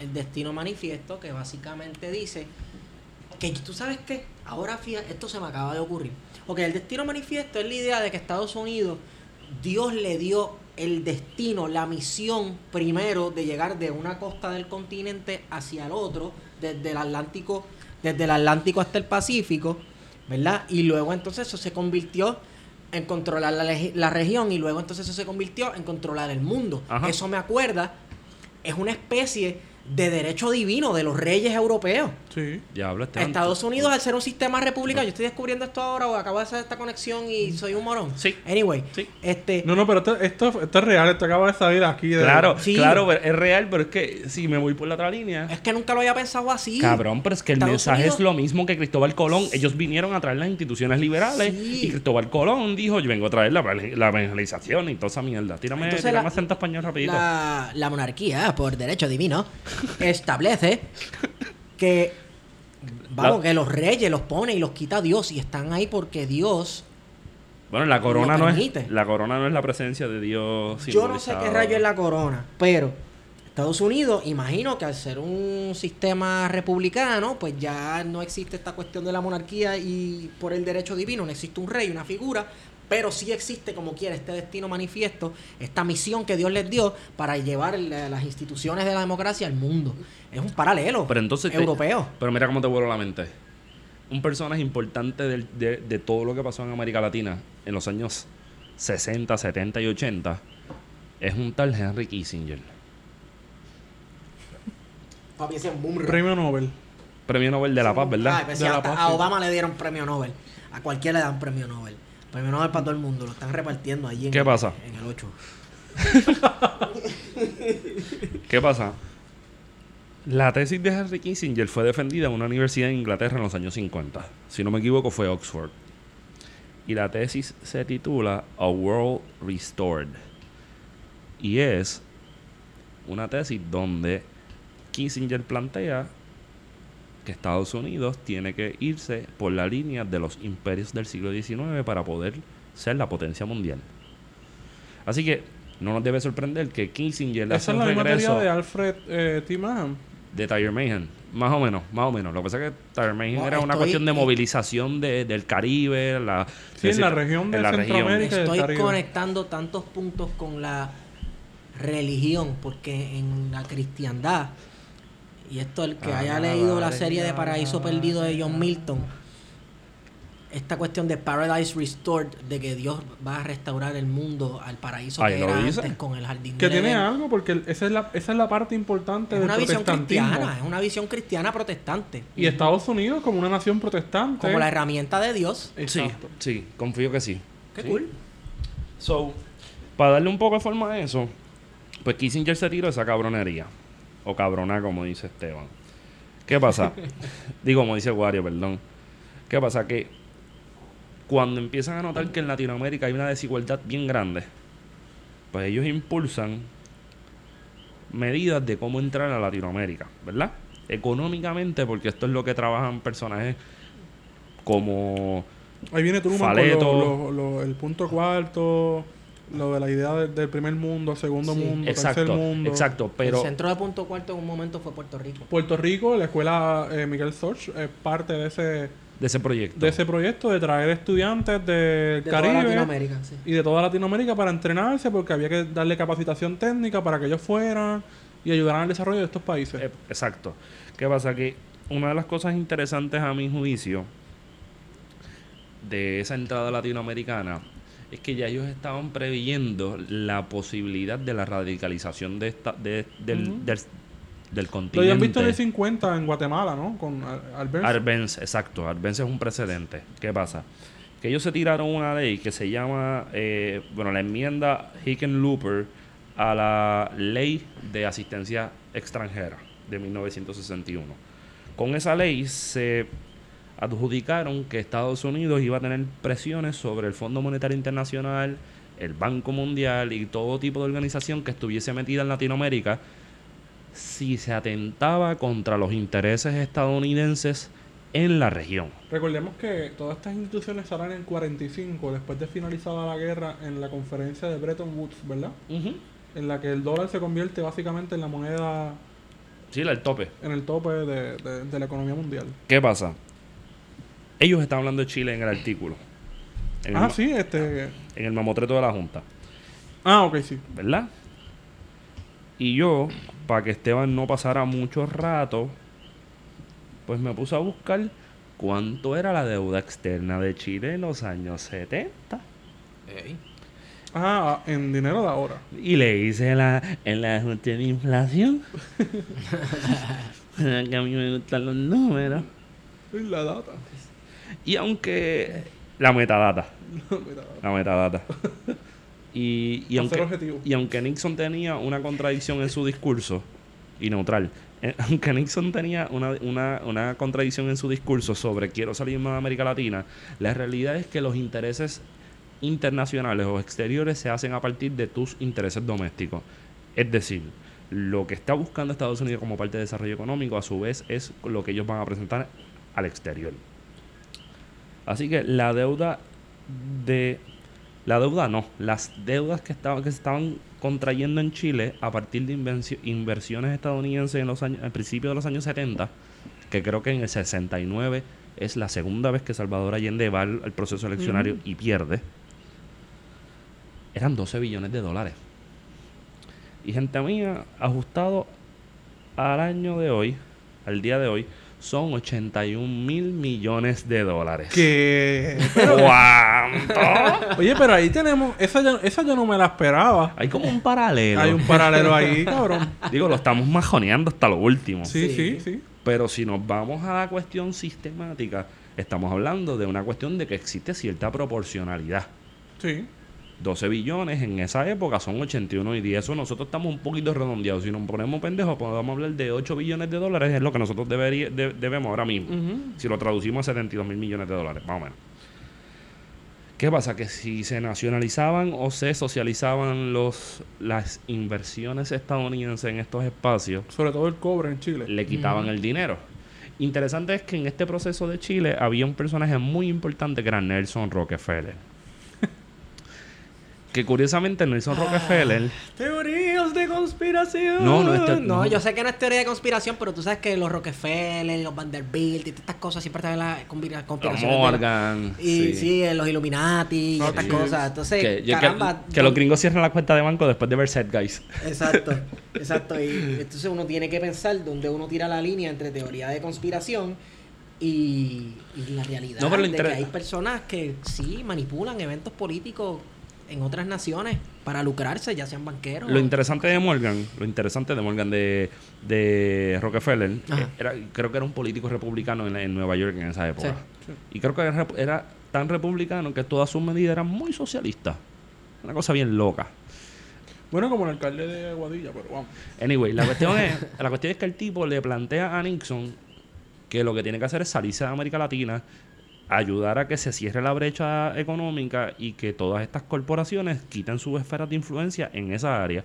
el destino manifiesto que básicamente dice que tú sabes qué, ahora fíjate, esto se me acaba de ocurrir. Ok, el destino manifiesto es la idea de que Estados Unidos, Dios le dio el destino, la misión primero de llegar de una costa del continente hacia el otro, desde el Atlántico, desde el Atlántico hasta el Pacífico, ¿verdad? Y luego entonces eso se convirtió en controlar la, la región y luego entonces eso se convirtió en controlar el mundo. Ajá. Eso me acuerda, es una especie de derecho divino de los reyes europeos. Sí. Diablo, este Estados Unidos, al ser un sistema republicano, yo estoy descubriendo esto ahora o acabo de hacer esta conexión y soy un morón. Sí. Anyway, Sí. este. No, no, pero esto, esto, esto es real. Esto acaba de salir aquí. de- Claro, Sí. claro, pero es real, pero es que si me voy por la otra línea. Es que nunca lo había pensado así. Cabrón, pero es que el Estados mensaje Unidos- es lo mismo que Cristóbal Colón. Ellos vinieron a traer las instituciones liberales Sí. y Cristóbal Colón dijo, yo vengo a traer la, la evangelización y toda esa mierda. Tírame, Entonces, tírame la- acento español rapidito. La, la monarquía, por derecho divino, establece que, vamos, que los reyes los pone y los quita Dios y están ahí porque Dios. Bueno, la corona no es la corona no es la presencia de Dios. Yo no sé qué rayo es la corona, pero Estados Unidos, imagino que al ser un sistema republicano, pues ya no existe esta cuestión de la monarquía y por el derecho divino no existe un rey, una figura, pero sí existe como quiera este destino manifiesto, esta misión que Dios les dio para llevar la- las instituciones de la democracia al mundo. Es un paralelo Pero entonces te- europeo. Pero mira cómo te vuelo la mente. Un personaje importante de, de todo lo que pasó en América Latina en los años 60, 70 y 80 es un tal Henry Kissinger. Papi, ese es un boom rock. Premio Nobel. Premio Nobel de la Paz, ¿verdad? Ay, pues De sí, la hasta paz, a sí. Obama le dieron premio Nobel. A cualquiera le dan premio Nobel. Premio Nobel para todo el mundo. Lo están repartiendo allí en, ¿Qué el- pasa? en el 8. [LAUGHS] ¿Qué pasa? La tesis de Henry Kissinger fue defendida en una universidad en Inglaterra en los años 50. Si no me equivoco, fue Oxford. Y la tesis se titula A World Restored. Y es una tesis donde Kissinger plantea que Estados Unidos tiene que irse por la línea de los imperios del siglo XIX para poder ser la potencia mundial. Así que no nos debe sorprender que Kissinger hace Esa es la misma teoría de Alfred eh, T. Mahon. de Tyre Mayhem. Más o menos, más o menos. Lo que pasa es que Tyre Mayhem Wow, era una cuestión de movilización de- del Caribe, la, Sí, en la región de en la región. Centroamérica. Estoy conectando tantos puntos con la religión, porque en la cristiandad, y esto el que haya Ah, leído la serie de Paraíso Perdido de John Milton, esta cuestión de Paradise Restored, de que Dios va a restaurar el mundo al paraíso Ahí que era dice. antes con el jardín Que del tiene Edén. algo, porque esa es la, esa es la parte importante Es del una visión protestantismo. cristiana, es una visión cristiana protestante. Y Estados Unidos como una nación protestante. Como la herramienta de Dios. Sí, Exacto. sí, confío que sí. Qué Sí. cool. So, para darle un poco de forma a eso, pues Kissinger se tiró esa cabronería. O cabrona, como dice Esteban. ¿Qué pasa? [LAUGHS] Digo, como dice Wario, perdón. ¿Qué pasa? Que cuando empiezan a notar que en Latinoamérica hay una desigualdad bien grande, pues ellos impulsan medidas de cómo entrar a Latinoamérica, ¿verdad? Económicamente, porque esto es lo que trabajan personajes como Ahí viene Truman Faleto. con lo- lo- lo- el punto cuarto, lo de la idea de- del primer mundo, segundo Sí. mundo, exacto, tercer mundo. exacto, pero el centro de punto cuarto en un momento fue Puerto Rico. Puerto Rico, la escuela eh, Miguel Soch, es parte de ese, de ese proyecto. de ese proyecto de traer estudiantes del De toda Caribe Latinoamérica, sí. y de toda Latinoamérica para entrenarse porque había que darle capacitación técnica para que ellos fueran y ayudaran al desarrollo de estos países. Eh, exacto. ¿Qué pasa? Que una de las cosas interesantes a mi juicio de esa entrada latinoamericana es que ya ellos estaban previendo la posibilidad de la radicalización de esta, de- del, Ujú. del, del Lo continente. habían visto en el 50 en Guatemala, ¿no? Con Albert. Arbenz, exacto. Arbenz es un precedente. ¿Qué pasa? Que ellos se tiraron una ley que se llama, eh, bueno, la enmienda Hickenlooper a la ley de asistencia extranjera de 1961. Con esa ley se adjudicaron que Estados Unidos iba a tener presiones sobre el Fondo Monetario Internacional, el Banco Mundial y todo tipo de organización que estuviese metida en Latinoamérica si se atentaba contra los intereses estadounidenses en la región. Recordemos que todas estas instituciones salen en 45, después de finalizada la guerra, en la conferencia de Bretton Woods, ¿verdad? En la que el dólar se convierte básicamente en la moneda, Sí, el tope. en el tope de, de- de la economía mundial. ¿Qué pasa? Ellos están hablando de Chile en el artículo. En el, Ah, ma- sí, este... en el mamotreto de la Junta. Ah, ok, sí. ¿verdad? Y yo, para que Esteban no pasara mucho rato, pues me puse a buscar cuánto era la deuda externa de Chile en los años 70. Ajá, en dinero de ahora. Y le hice la, el ajuste de inflación. [LAUGHS] [LAUGHS] que a mí me gustan los números. Y la data. Y aunque... La metadata. [LAUGHS] La metadata. [LAUGHS] Y, y, aunque, objetivo. y aunque Nixon tenía una contradicción en su discurso, y neutral, eh, [LAUGHS] aunque Nixon tenía una, una, una contradicción en su discurso sobre quiero salirme de América Latina, la realidad es que los intereses internacionales o exteriores se hacen a partir de tus intereses domésticos. Es decir, lo que está buscando Estados Unidos como parte de desarrollo económico, a su vez, es lo que ellos van a presentar al exterior. Así que la deuda de la deuda no, las deudas que estaban que se estaban contrayendo en Chile a partir de inversiones estadounidenses en los años al principio de los años 70, que creo que en el 69 es la segunda vez que Salvador Allende va al, al proceso eleccionario y pierde. Eran 12 billones de dólares. Y gente mía, ajustado al año de hoy, al día de hoy, son 81 mil millones de dólares. Que. [LAUGHS] ¿Cuánto? Oye, pero ahí tenemos. Esa ya, esa yo no me la esperaba. Hay como un paralelo. Hay un paralelo ahí, [LAUGHS] cabrón. Digo, lo estamos majoneando hasta lo último. Sí, sí, Sí. sí. Pero si nos vamos a la cuestión sistemática, estamos hablando de una cuestión de que existe cierta proporcionalidad. Sí. 12 billones en esa época son 81 y 10. Eso nosotros estamos un poquito redondeados. Si nos ponemos pendejos, podemos hablar de 8 billones de dólares, es lo que nosotros debería- de- debemos ahora mismo. Si lo traducimos a 72 mil millones de dólares, más o menos. ¿Qué pasa? Que si se nacionalizaban o se socializaban los, las inversiones estadounidenses en estos espacios, Sobre todo el cobre en Chile. le quitaban el dinero. Interesante es que en este proceso de Chile había un personaje muy importante que era Nelson Rockefeller. Que curiosamente Nelson Rockefeller Teorías de conspiración. No, no, este- no, no. yo sé que no es teoría de conspiración, pero tú sabes que los Rockefeller, los Vanderbilt y todas estas cosas siempre están en la los conspiración. de- Morgan Y sí, los Illuminati y Ah, estas sí. cosas. Entonces, que, caramba. que los gringos cierran la cuenta de banco después de ver Set Guys. Exacto, [LAUGHS] exacto. Y entonces uno tiene que pensar dónde uno tira la línea entre teoría de conspiración y, y la realidad No, pero lo de que hay personas que sí manipulan eventos políticos en otras naciones para lucrarse, ya sean banqueros. Lo interesante de Morgan, lo interesante de Morgan de, de Rockefeller, Ajá. eh, era, creo que era un político republicano en, en Nueva York en esa época. Sí. Y creo que era, era tan republicano que todas sus medidas eran muy socialistas. Una cosa bien loca. Bueno, como el alcalde de Aguadilla, pero vamos. Anyway, la cuestión es, [LAUGHS] la cuestión es que el tipo le plantea a Nixon que lo que tiene que hacer es salirse de América Latina, ayudar a que se cierre la brecha económica y que todas estas corporaciones quiten sus esferas de influencia en esa área.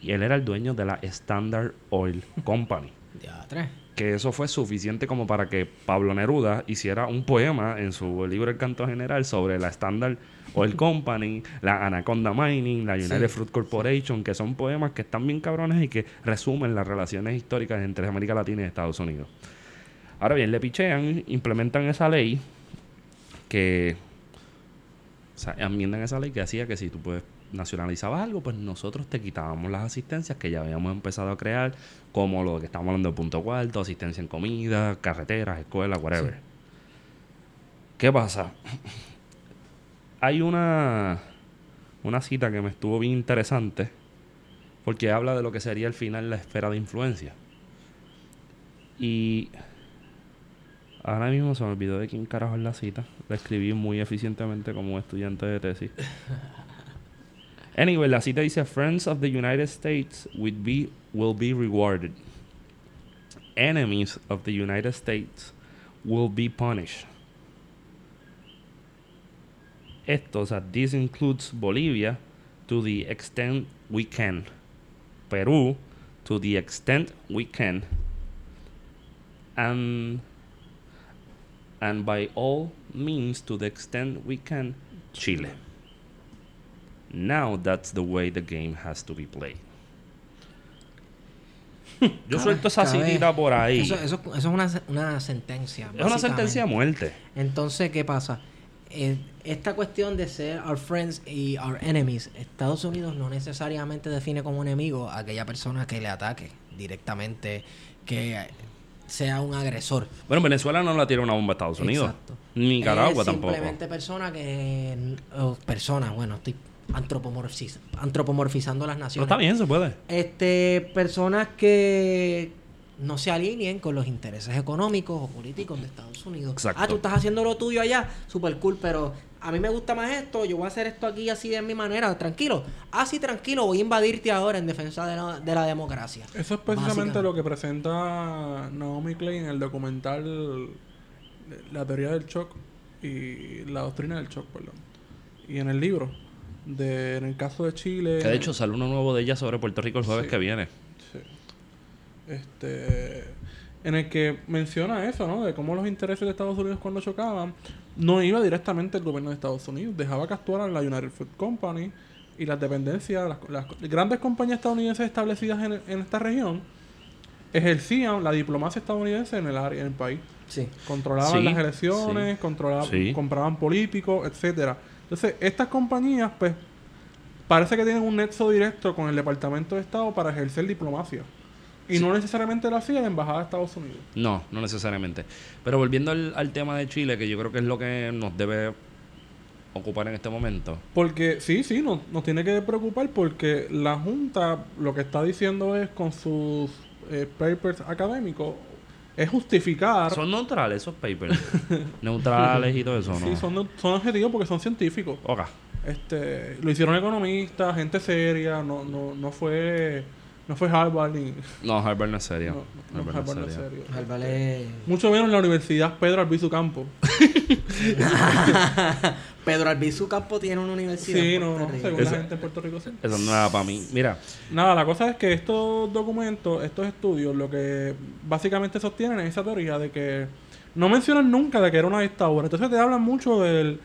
Y él era el dueño de la Standard Oil [LAUGHS] Company. Que eso fue suficiente como para que Pablo Neruda hiciera un poema en su libro El Canto General sobre la Standard Oil [LAUGHS] Company, la Anaconda Mining, la United Sí. Fruit Corporation, que son poemas que están bien cabrones y que resumen las relaciones históricas entre América Latina y Estados Unidos. Ahora bien, le pichean, implementan esa ley que... O sea, enmiendan esa ley que hacía que si tú pues nacionalizabas algo, pues nosotros te quitábamos las asistencias que ya habíamos empezado a crear, como lo que estamos hablando de punto cuarto, asistencia en comida, carreteras, escuelas, whatever. ¿Qué pasa? Hay una, una cita que me estuvo bien interesante, porque habla de lo que sería al final la esfera de influencia. Y ahora mismo se me olvidó de quién carajo es la cita. La escribí muy eficientemente como estudiante de tesis. [LAUGHS] Anyway, la cita dice: Friends of the United States will be, will be rewarded. Enemies of the United States will be punished. Esto, o sea, this includes Bolivia to the extent we can. Perú to the extent we can. And and by all means to the extent we can Chile. Now that's the way the game has to be played. Yo Cabe- suelto esa citita por ahí. Eso, eso, eso es una, una sentencia. es una sentencia de muerte. Entonces, ¿qué pasa? Eh, esta cuestión de ser our friends y our enemies, Estados Unidos no necesariamente define como enemigo a aquella persona que le ataque directamente, que sea un agresor. Bueno, Venezuela no la tira una bomba a Estados Unidos. Exacto. Ni Nicaragua es tampoco. Simplemente persona que. Personas, bueno, estoy antropomorfiz- antropomorfizando las Pero naciones. está bien, se puede. Este, personas que no se alineen con los intereses económicos o políticos de Estados Unidos. Exacto. Ah, tú estás haciendo lo tuyo allá, super cool, pero a mí me gusta más esto, yo voy a hacer esto aquí así de mi manera, tranquilo. Así tranquilo, voy a invadirte ahora en defensa de la, de la democracia. Eso es precisamente lo que presenta Naomi Klein en el documental La teoría del shock y la doctrina del shock, perdón. Y en el libro, de, en el caso de Chile... Que de hecho sale uno nuevo de ella sobre Puerto Rico el jueves Sí. que viene. Sí. Este, en el que menciona eso, ¿no? De cómo los intereses de Estados Unidos cuando chocaban no iba directamente el gobierno de Estados Unidos, dejaba que actuaran la United Fruit Company y las dependencias, las, las grandes compañías estadounidenses establecidas en, en esta región ejercían la diplomacia estadounidense en el área, en el país. Sí. Controlaban Sí, las elecciones, sí. controlaban, Sí. compraban políticos, etcétera. Entonces, estas compañías, pues, parece que tienen un nexo directo con el Departamento de Estado para ejercer diplomacia. Y no necesariamente lo hacía la Embajada de Estados Unidos. No, no necesariamente. Pero volviendo al, al tema de Chile, que yo creo que es lo que nos debe ocupar en este momento. Porque sí, sí, nos, nos tiene que preocupar porque la Junta lo que está diciendo es con sus eh, papers académicos es justificar. Son neutrales esos papers. [LAUGHS] neutrales y todo eso, ¿no? Sí, son, son objetivos porque son científicos. Ok. Este, lo hicieron economistas, gente seria, no, no, no fue no fue Harvard ni No, Harvard no es serio. no, no, Harvard Harvard no es es serio. Al vale- Mucho menos en la Universidad Pedro Albizu Campo. [LAUGHS] Pedro Albizu Campo tiene una universidad. Sí, en no, Rico. según Eso- la gente en Puerto Rico sí. Eso no era para mí. Mira, Nada, la cosa es que estos documentos, estos estudios, lo que básicamente sostienen es esa teoría de que no mencionan nunca de que era una dictadura. Entonces te hablan mucho de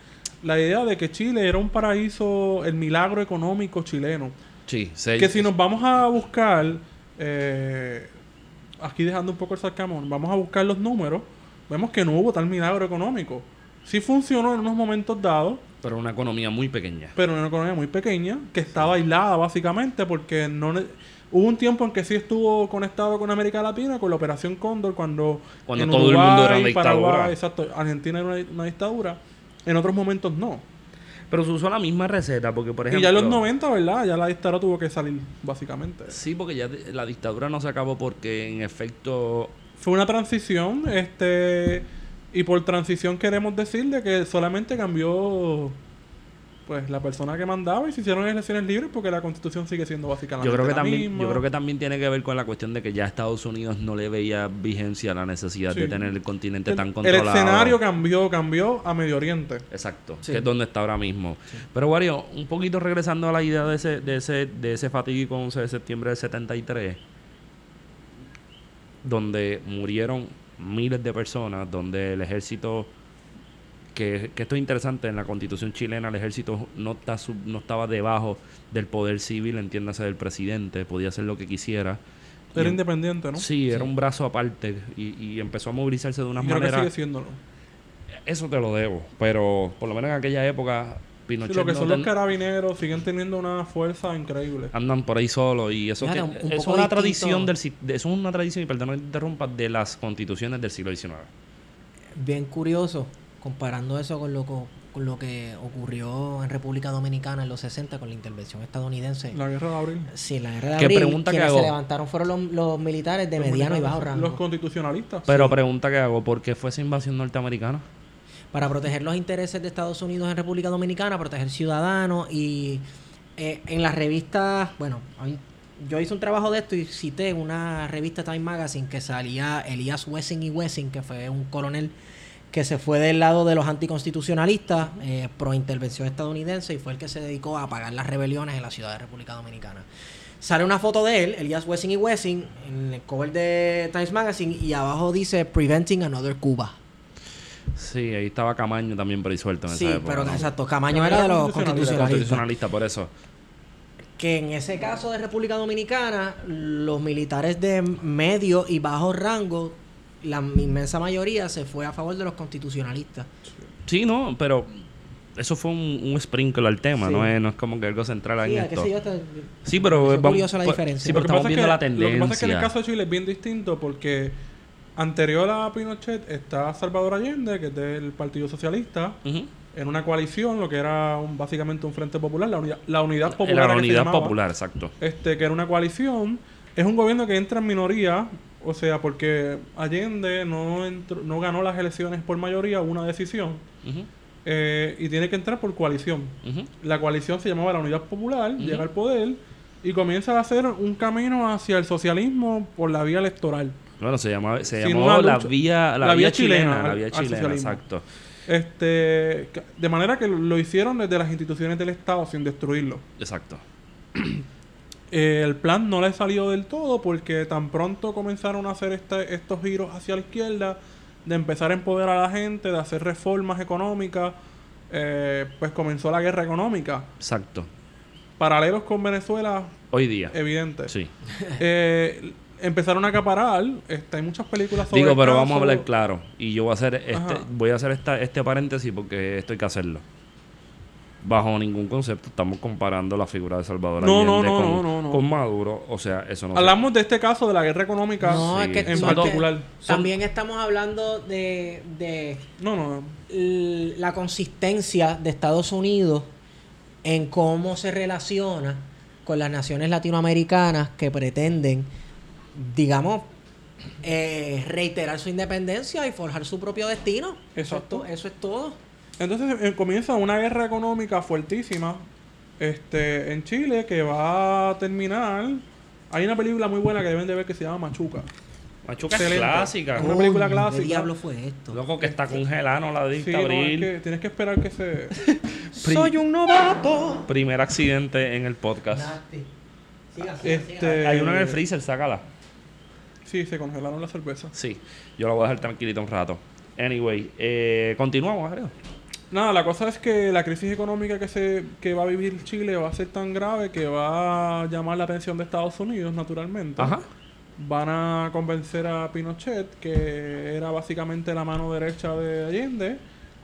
la idea de que Chile era un paraíso, el milagro económico chileno. Sí, Que si nos vamos a buscar, eh, aquí dejando un poco el sarcasmo, vamos a buscar los números, vemos que no hubo tal milagro económico. Sí funcionó en unos momentos dados, Pero una economía muy pequeña. pero en una economía muy pequeña, que estaba aislada básicamente porque no hubo un tiempo en que sí estuvo conectado con América Latina, con la Operación Cóndor, cuando, Cuando en todo el mundo era una Paraguay, dictadura. exacto, Argentina era una, una dictadura, en otros momentos no. Pero se usó la misma receta, porque por y ejemplo... ya en los 90, ¿verdad? Ya la dictadura tuvo que salir, básicamente. Sí, porque ya la dictadura no se acabó porque en efecto... Fue una transición, este, y por transición queremos decir de que solamente cambió pues la persona que mandaba y se hicieron elecciones libres porque la constitución sigue siendo básicamente Yo creo que la también misma. yo creo que también tiene que ver con la cuestión de que ya Estados Unidos no le veía vigencia a la necesidad de tener el continente el, tan el controlado. escenario cambió, cambió a Medio Oriente. Exacto, Sí. que es donde está ahora mismo. Pero Wario, un poquito regresando a la idea de ese, de ese, de ese fatídico 11 de septiembre del 73, donde murieron miles de personas, donde el ejército, que, que esto es interesante, en la constitución chilena el ejército no, está sub- no estaba debajo del poder civil, entiéndase del presidente, podía hacer lo que quisiera. Era en- independiente, ¿no? Sí, era un brazo aparte y, y empezó a movilizarse de unas Y creo que sigue siéndolo. Eso te lo debo, pero por lo menos en aquella época Pinochet Sí, lo que no son ten- los carabineros siguen teniendo una fuerza increíble. andan por ahí solos y eso, Fíjate, que- un- un eso es una distinto. tradición del si- de- eso es una tradición y perdón que te interrumpa de las constituciones del siglo XIX. Bien curioso, comparando eso con lo, co- con lo que ocurrió en República Dominicana en los 60 con la intervención estadounidense. La guerra de abril. Sí, la guerra de ¿Qué abril, pregunta que hago? se levantaron fueron los, los militares de Los mediano y bajo rango. Los constitucionalistas. Pero sí. pregunta que hago, ¿por qué fue esa invasión norteamericana? para proteger los intereses de Estados Unidos en República Dominicana, proteger ciudadanos y eh, en las revistas, bueno, hay- yo hice un trabajo de esto y cité una revista Time Magazine que salía Elías Wessing y Wessing, que fue un coronel que se fue del lado de los anticonstitucionalistas eh, pro intervención estadounidense y fue el que se dedicó a apagar las rebeliones en la ciudad de República Dominicana. Sale una foto de él, Elías Wessing y Wessing, en el cover de Times Magazine y abajo dice Preventing Another Cuba. Sí, ahí estaba Camaño también por ahí suelto en Sí, esa época. pero ¿no? exacto. Camaño Camaño era de era los constitucionalista. constitucionalistas. Constitucionalista, por eso. Que en ese caso de República Dominicana, los militares de medio y bajo rango, la inmensa mayoría se fue a favor de los constitucionalistas. Sí, no, pero eso fue un, un sprinkle al tema, Sí. no, es, no es como que algo central Sí, en esto. yo, Sí, pero Es vamos- curiosa la pues, diferencia. Sí, pero estamos viendo la tendencia. Lo que pasa es que en el caso de Chile es bien distinto porque anterior a Pinochet está Salvador Allende, que es del Partido Socialista, en una coalición, lo que era un- básicamente un frente popular, la unidad, la unidad popular. la que se unidad llamaba, popular, exacto. Este, que era una coalición. Es un gobierno que entra en minoría, o sea, porque Allende no, entró- no ganó las elecciones por mayoría, una decisión, eh, y tiene que entrar por coalición. La coalición se llamaba la Unidad Popular, llega al poder y comienza a hacer un camino hacia el socialismo por la vía electoral. Bueno, se llamaba, se llamó la vía, la, la vía chilena, la vía chilena, exacto. Este, de manera que lo hicieron desde las instituciones del Estado sin destruirlo. Exacto. [CLEARS THROAT] Eh, el plan no le salió del todo porque tan pronto comenzaron a hacer este- estos giros hacia la izquierda, de empezar a empoderar a la gente, de hacer reformas económicas, eh, pues comenzó la guerra económica. Exacto. Paralelos con Venezuela, Hoy día. evidente. Sí. [LAUGHS] Eh, empezaron a acaparar, este, hay muchas películas sobre Digo, pero caso. vamos a hablar claro. Y yo voy a hacer este, Ajá. voy a hacer esta, este paréntesis porque esto hay que hacerlo. Bajo ningún concepto estamos comparando la figura de Salvador No, Allende no, con, no, no, no. con Maduro. O sea, eso no se- Hablamos de este caso de la guerra económica No, Sí. es que en particular. También estamos hablando de, de No, no. l- la consistencia de Estados Unidos en cómo se relaciona con las naciones latinoamericanas que pretenden, digamos, eh, reiterar su independencia y forjar su propio destino. Eso es, to- eso es todo. Entonces eh, comienza una guerra económica fuertísima este, en Chile que va a terminar. Hay una película muy buena que deben de ver que se llama Machuca. Machuca es clásica. Una película clásica. ¿Qué diablo fue esto? Loco que está congelada, no la Sí, diste no, es abrir. que tienes que esperar que se... [LAUGHS] Soy un novato. Primer accidente en el podcast. Siga, siga, Este, siga. Hay una en el freezer, sácala. Sí, se congelaron las cervezas. Sí, yo la voy a dejar tranquilita un rato. Anyway, eh, continuamos, creo. Nada, la cosa es que la crisis económica que se que va a vivir Chile va a ser tan grave que va a llamar la atención de Estados Unidos, naturalmente. Ajá. Van a convencer a Pinochet, que era básicamente la mano derecha de Allende.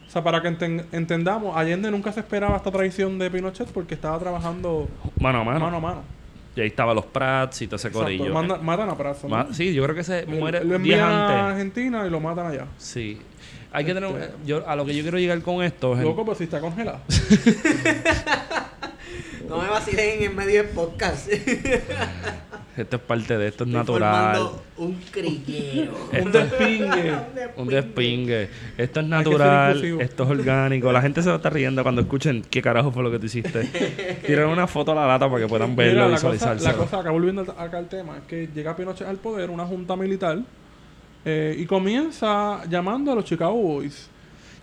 O sea, para que enten- entendamos, Allende nunca se esperaba esta traición de Pinochet porque estaba trabajando Mano a mano. mano a mano. Y ahí estaban los Prats y todo ese corillo. matan a Prazo. ¿no? Ma- sí, yo creo que se muere lo 10 envían a antes. Argentina y lo matan allá. Sí. Hay que tener... Yo, a lo que yo quiero llegar con esto es... Loco, pues si está congelado. [LAUGHS] No me vacilen en medio del podcast. [LAUGHS] Esto es parte de esto, es Estoy natural. formando un criquero. [LAUGHS] Un despingue. Un despingue. Esto es natural, esto es orgánico. La gente se va a estar riendo cuando escuchen qué carajo fue lo que tú hiciste. Tirar una foto a la lata para que puedan verlo y visualizarse. la cosa, acá volviendo acá al tema, es que llega Pinochet al poder, una junta militar, eh, y comienza llamando a los Chicago Boys.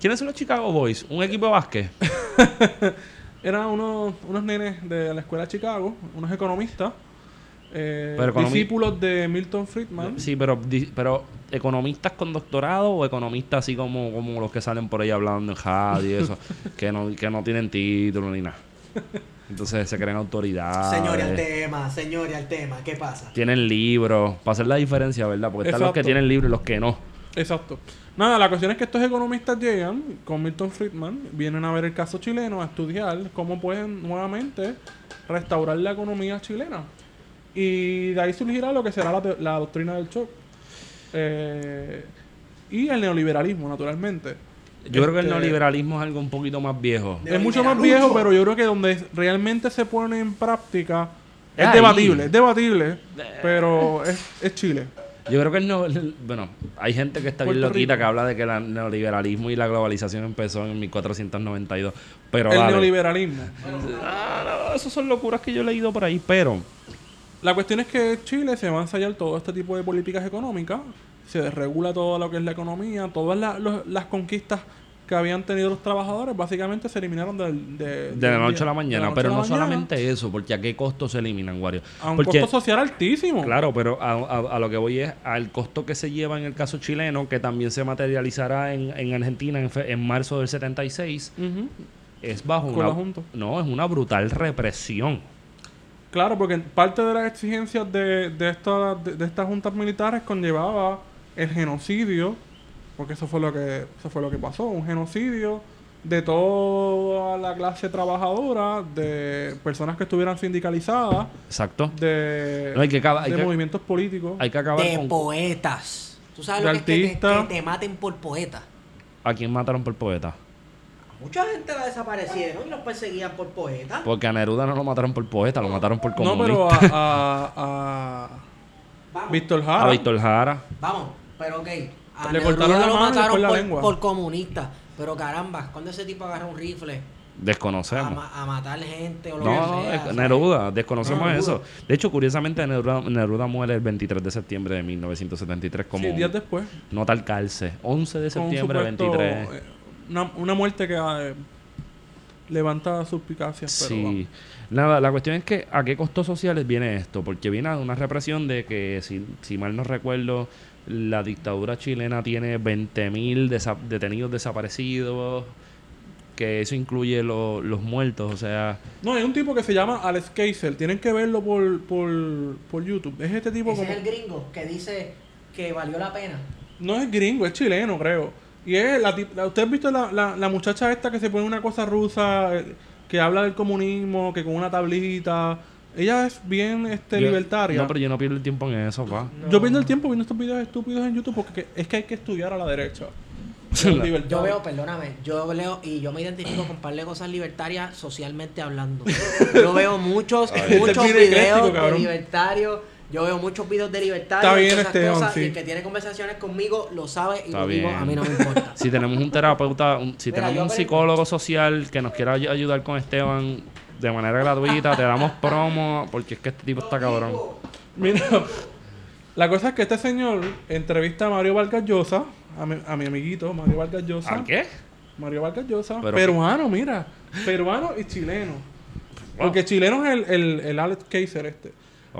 ¿Quiénes son los Chicago Boys? ¿Un equipo de básquet? [LAUGHS] Eran unos, unos nenes de la escuela de Chicago, unos economistas, eh, Pero economi- discípulos de Milton Friedman. Sí, pero, pero economistas con doctorado o economistas así como, como los que salen por ahí hablando en radio y eso, [LAUGHS] que no, que no tienen título ni nada. [LAUGHS] Entonces se creen autoridades. Señores, al tema, señores, al tema. ¿Qué pasa? Tienen libros. Para hacer la diferencia, ¿verdad? Porque están los que tienen libros y los que no. Exacto. Nada, la cuestión es que estos economistas llegan con Milton Friedman, vienen a ver el caso chileno, a estudiar cómo pueden nuevamente restaurar la economía chilena. Y de ahí surgirá lo que será la doctrina del shock. Eh, y el neoliberalismo, naturalmente. Yo creo que el Este, neoliberalismo es algo un poquito más viejo. Es mucho más viejo, pero yo creo que donde realmente se pone en práctica es Ahí. debatible, es debatible, pero es, es Chile. Yo creo que el, el- bueno, hay gente que está bien loquita Rico. que habla de que el neoliberalismo y la globalización empezó en 1492. Pero el dale. neoliberalismo. Ah, no, esas son locuras que yo he leído por ahí, pero La cuestión es que Chile se va a ensayar todo este tipo de políticas económicas, se desregula todo lo que es la economía, todas la- los- las conquistas que habían tenido los trabajadores básicamente se eliminaron del, de, de la del noche a la de mañana. Pero la no mañana, solamente eso, porque a qué costo se eliminan, Wario. A un Porque, costo social altísimo. claro, pero a, a- a lo que voy es al costo que se lleva en el caso chileno, que también se materializará en, en Argentina en, fe- en marzo del 76, Ujú. es bajo Con una, la no, es una brutal represión. Claro, porque parte de las exigencias de, de, esta- de, de estas juntas militares conllevaba el genocidio, porque eso fue lo que eso fue lo que pasó, un genocidio de toda la clase trabajadora, de personas que estuvieran sindicalizadas, Exacto. de, No, hay que acaba- hay de que- movimientos políticos. Hay que acabar De con... poetas. ¿Tú sabes De lo que es que te, artistas. que te maten por poeta? ¿A quién mataron por poeta? Mucha gente la desaparecieron y los perseguían por poeta. Porque a Neruda no lo mataron por poeta, lo mataron por No, comunista. pero a, a, a [LAUGHS] Víctor Jara. a Víctor Jara. vamos, pero ok. A Le cortaron la lo mano y mataron después la por, lengua. por comunista. Pero caramba, cuando ese tipo agarra un rifle a, Desconocemos. ma- a matar gente o lo No, que no, sea, es- ¿sabes? Neruda, desconocemos No, eso. De hecho, curiosamente, Neruda, Neruda muere el 23 de septiembre de 1973 como Sí, días después. nota al calce. 11 de con un septiembre, supuesto, 23. eh, Una, una muerte que eh, levanta suspicacias, pero Sí. vamos. Nada, la cuestión es que a qué costos sociales viene esto, porque viene de una represión de que, si, si mal no recuerdo, la dictadura chilena tiene 20.000 desa- detenidos desaparecidos, que eso incluye lo- los muertos, o sea, No, hay un tipo que se llama Alex Kaiser. Tienen que verlo por, por, por YouTube. Es este tipo Ese como... es el gringo que dice que valió la pena. No es gringo, es chileno, creo. Y es la, la- ¿Usted ha visto la, la, la muchacha esta que se pone una cosa rusa, eh, que habla del comunismo, que con una tablita... Ella es bien este, yo- libertaria. No, pero yo no pierdo el tiempo en eso, pa. Yo pierdo el tiempo viendo estos videos estúpidos en YouTube porque que- es que hay que estudiar a la derecha. [LAUGHS] Yo veo, perdóname, yo leo y yo me identifico con un par de cosas libertarias socialmente hablando. [LAUGHS] Yo veo muchos, Este muchos videos de libertarios. Yo veo muchos videos de libertarios. Está y bien, esas Esteban, cosas, sí. Y el que tiene conversaciones conmigo lo sabe y Está lo digo, bien. a mí no me importa. [LAUGHS] Si tenemos un terapeuta, un- si Mira, tenemos un psicólogo social que nos quiera ay- ayudar con Esteban de manera gratuita, te damos promo, porque es que este tipo está cabrón. Mira, la cosa es que este señor entrevista a Mario Vargas Llosa, a mi, a mi amiguito Mario Vargas Llosa. ¿A qué? Mario Vargas Llosa, Pero- peruano, mira, peruano y chileno. Porque chileno es el, el, el Alex Kaiser este.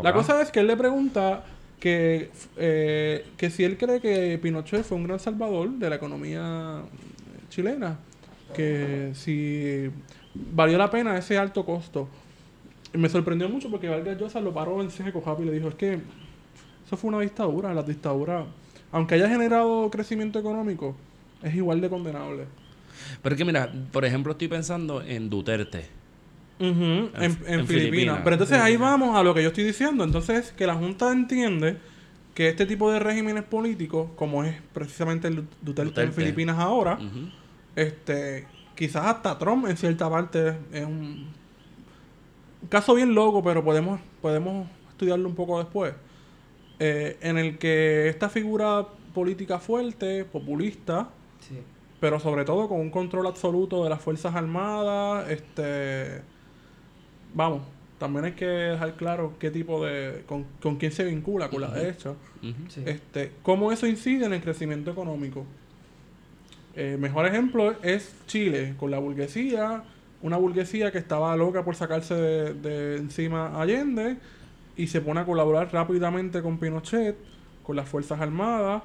La cosa es que él le pregunta que, eh, que si él cree que Pinochet fue un gran salvador de la economía chilena. Que si valió la pena ese alto costo. Y me sorprendió mucho porque Vargas Llosa lo paró en seco rápido y le dijo, es que eso fue una dictadura. Las dictaduras, aunque haya generado crecimiento económico, es igual de condenable. Pero es que mira, por ejemplo, estoy pensando en Duterte. En, en en Filipinas. Filipinas. Pero entonces ahí vamos a lo que yo estoy diciendo. Entonces, que la Junta entiende que este tipo de regímenes políticos, como es precisamente el Duterte, en. Filipinas ahora, este quizás hasta Trump en cierta parte es un un caso bien loco, pero podemos, podemos estudiarlo un poco después. Eh, en el que esta figura política fuerte, populista, Sí. pero sobre todo con un control absoluto de las Fuerzas Armadas, este vamos, también hay que dejar claro qué tipo de con, con quién se vincula con la derecha. Sí. este, cómo eso incide en el crecimiento económico. El mejor ejemplo es Chile, con la burguesía, una burguesía que estaba loca por sacarse de, de encima Allende y se pone a colaborar rápidamente con Pinochet, con las Fuerzas Armadas,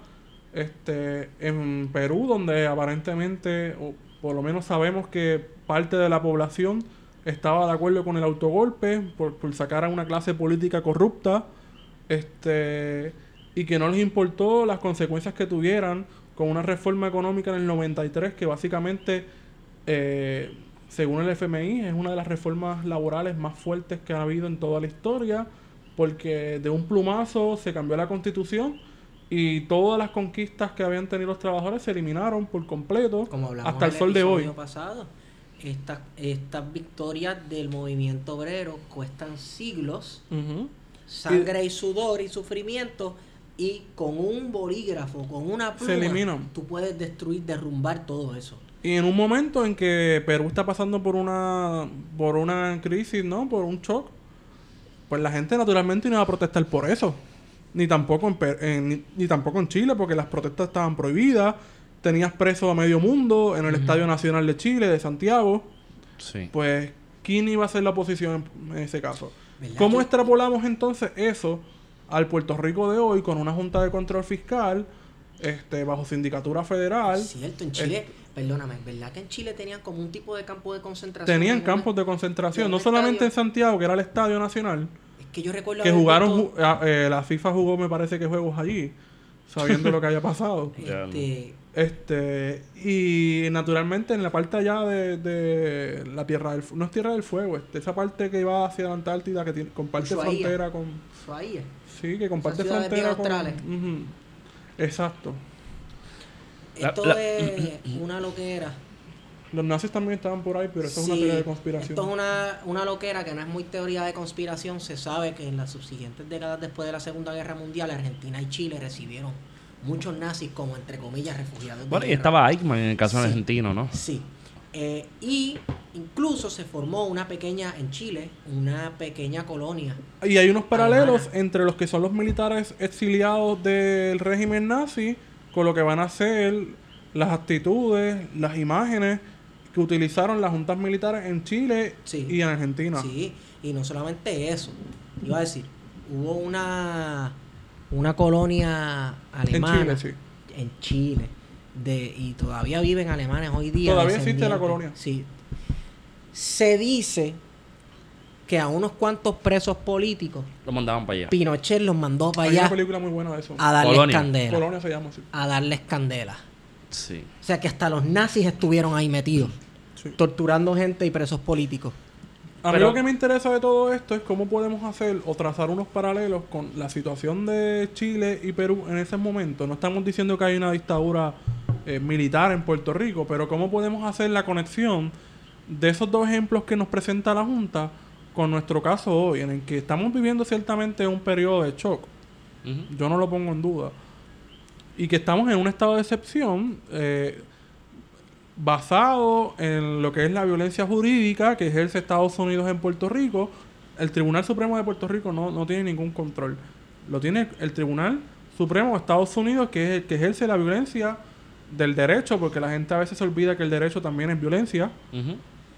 este, en Perú, donde aparentemente, o por lo menos sabemos que parte de la población estaba de acuerdo con el autogolpe por, por sacar a una clase política corrupta, este, y que no les importó las consecuencias que tuvieran con una reforma económica en el 93 que básicamente, eh, según el FMI, es una de las reformas laborales más fuertes que ha habido en toda la historia, porque de un plumazo se cambió la constitución y todas las conquistas que habían tenido los trabajadores se eliminaron por completo Como hasta el sol de hoy. pasado, estas, estas victorias del movimiento obrero cuestan siglos, Ujú. sangre y sudor y sufrimiento, y con un bolígrafo, con una pluma, Se eliminan. tú puedes destruir, derrumbar todo eso. Y en un momento en que Perú está pasando por una por una crisis, ¿no? Por un shock, pues la gente naturalmente no va a protestar por eso. Ni tampoco en, Per- en- ni, ni tampoco en Chile, porque las protestas estaban prohibidas. Tenías preso a medio mundo en el Estadio Nacional de Chile, de Santiago. Sí. Pues, ¿quién iba a ser la oposición en, en ese caso? ¿Verdad ¿Cómo extrapolamos entonces eso al Puerto Rico de hoy con una Junta de Control Fiscal este bajo sindicatura federal? Cierto, en Chile, perdóname, ¿verdad que en Chile tenían como un tipo de campo de concentración? Tenían en campos de concentración, en no solamente en? Santiago, que era el Estadio Nacional, Es que yo recuerdo que jugaron, visto, ju- ah, eh, la FIFA jugó me parece que juegos allí, sabiendo lo que haya pasado. [LAUGHS] este, Este, y naturalmente en la parte allá de, de la Tierra del Fu- no es Tierra del Fuego, este, esa parte que va hacia la Antártida, que tiene, comparte Ushuaia. frontera con... Ushuaia. Sí, que comparte frontera con... australes. Ujú. Exacto. Esto la- es una loquera. Los nazis también estaban por ahí, pero eso es una teoría de conspiración. Esto es una, una loquera que no es muy teoría de conspiración. Se sabe que en las subsiguientes décadas después de la Segunda Guerra Mundial, Argentina y Chile recibieron muchos nazis como, entre comillas, refugiados. de Bueno, y guerra. estaba Eichmann en el caso Sí. argentino, ¿no? Sí. Eh, y incluso se formó una pequeña, en Chile, una pequeña colonia. Y hay unos paralelos Alemana. entre los que son los militares exiliados del régimen nazi con lo que van a ser las actitudes, las imágenes que utilizaron las juntas militares en Chile Sí. y en Argentina. Sí, y no solamente eso. Iba a decir, hubo una, una colonia alemana. Chile, sí. En Chile. De, y todavía viven alemanes hoy día. Todavía existe la colonia. Sí. Se dice que a unos cuantos presos políticos, Lo mandaban para allá. Pinochet los mandó para Hay una allá película muy buena de eso. a darles Colonia. candela. Colonia se llama así. A darles candela. Sí. O sea que hasta los nazis estuvieron ahí metidos, Sí. torturando gente y presos políticos. A mí Pero- lo que me interesa de todo esto es cómo podemos hacer o trazar unos paralelos con la situación de Chile y Perú en ese momento. No estamos diciendo que hay una dictadura eh, militar en Puerto Rico, pero cómo podemos hacer la conexión de esos dos ejemplos que nos presenta la Junta con nuestro caso hoy, en el que estamos viviendo ciertamente un periodo de shock. Yo no lo pongo en duda. Y que estamos en un estado de excepción eh, basado en lo que es la violencia jurídica que ejerce Estados Unidos en Puerto Rico. El Tribunal Supremo de Puerto Rico no, no tiene ningún control. Lo tiene el Tribunal Supremo de Estados Unidos, que es el que ejerce la violencia del derecho, porque la gente a veces se olvida que el derecho también es violencia,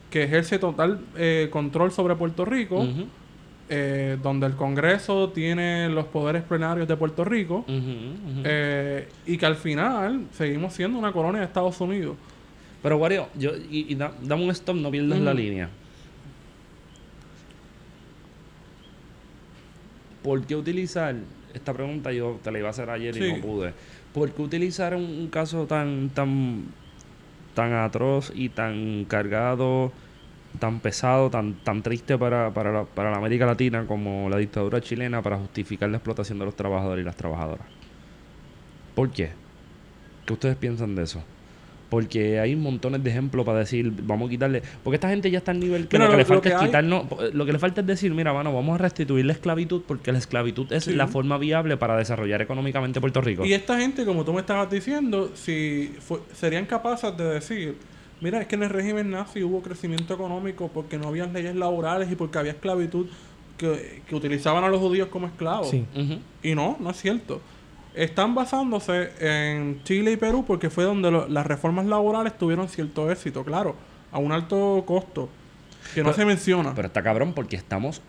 que ejerce total eh, control sobre Puerto Rico, eh, donde el Congreso tiene los poderes plenarios de Puerto Rico. Eh, y que al final seguimos siendo una colonia de Estados Unidos. Pero, Wario, yo, y, y da- dame un stop, no pierdas la línea. ¿Por qué utilizar, esta pregunta yo te la iba a hacer ayer y no pude, ¿por qué utilizar un, caso tan, tan, tan atroz y tan cargado, tan pesado, tan, tan triste para, para, la, para la América Latina como la dictadura chilena para justificar la explotación de los trabajadores y las trabajadoras? ¿Por qué? ¿Qué ustedes piensan de eso? Porque hay montones de ejemplos para decir, vamos a quitarle. Porque esta gente ya está al nivel que Mira, lo que lo- le lo falta que es hay- quitarnos. Lo que le falta es decir, mira, mano, vamos a restituir la esclavitud porque la esclavitud es Sí. la forma viable para desarrollar económicamente Puerto Rico. Y esta gente, como tú me estabas diciendo, si fu- serían capaces de decir, mira, es que en el régimen nazi hubo crecimiento económico porque no había leyes laborales y porque había esclavitud que, que utilizaban a los judíos como esclavos. Sí. Y no, no es cierto. Están basándose en Chile y Perú porque fue donde lo- las reformas laborales tuvieron cierto éxito, claro, a un alto costo, que no se menciona. Pero está cabrón porque estamos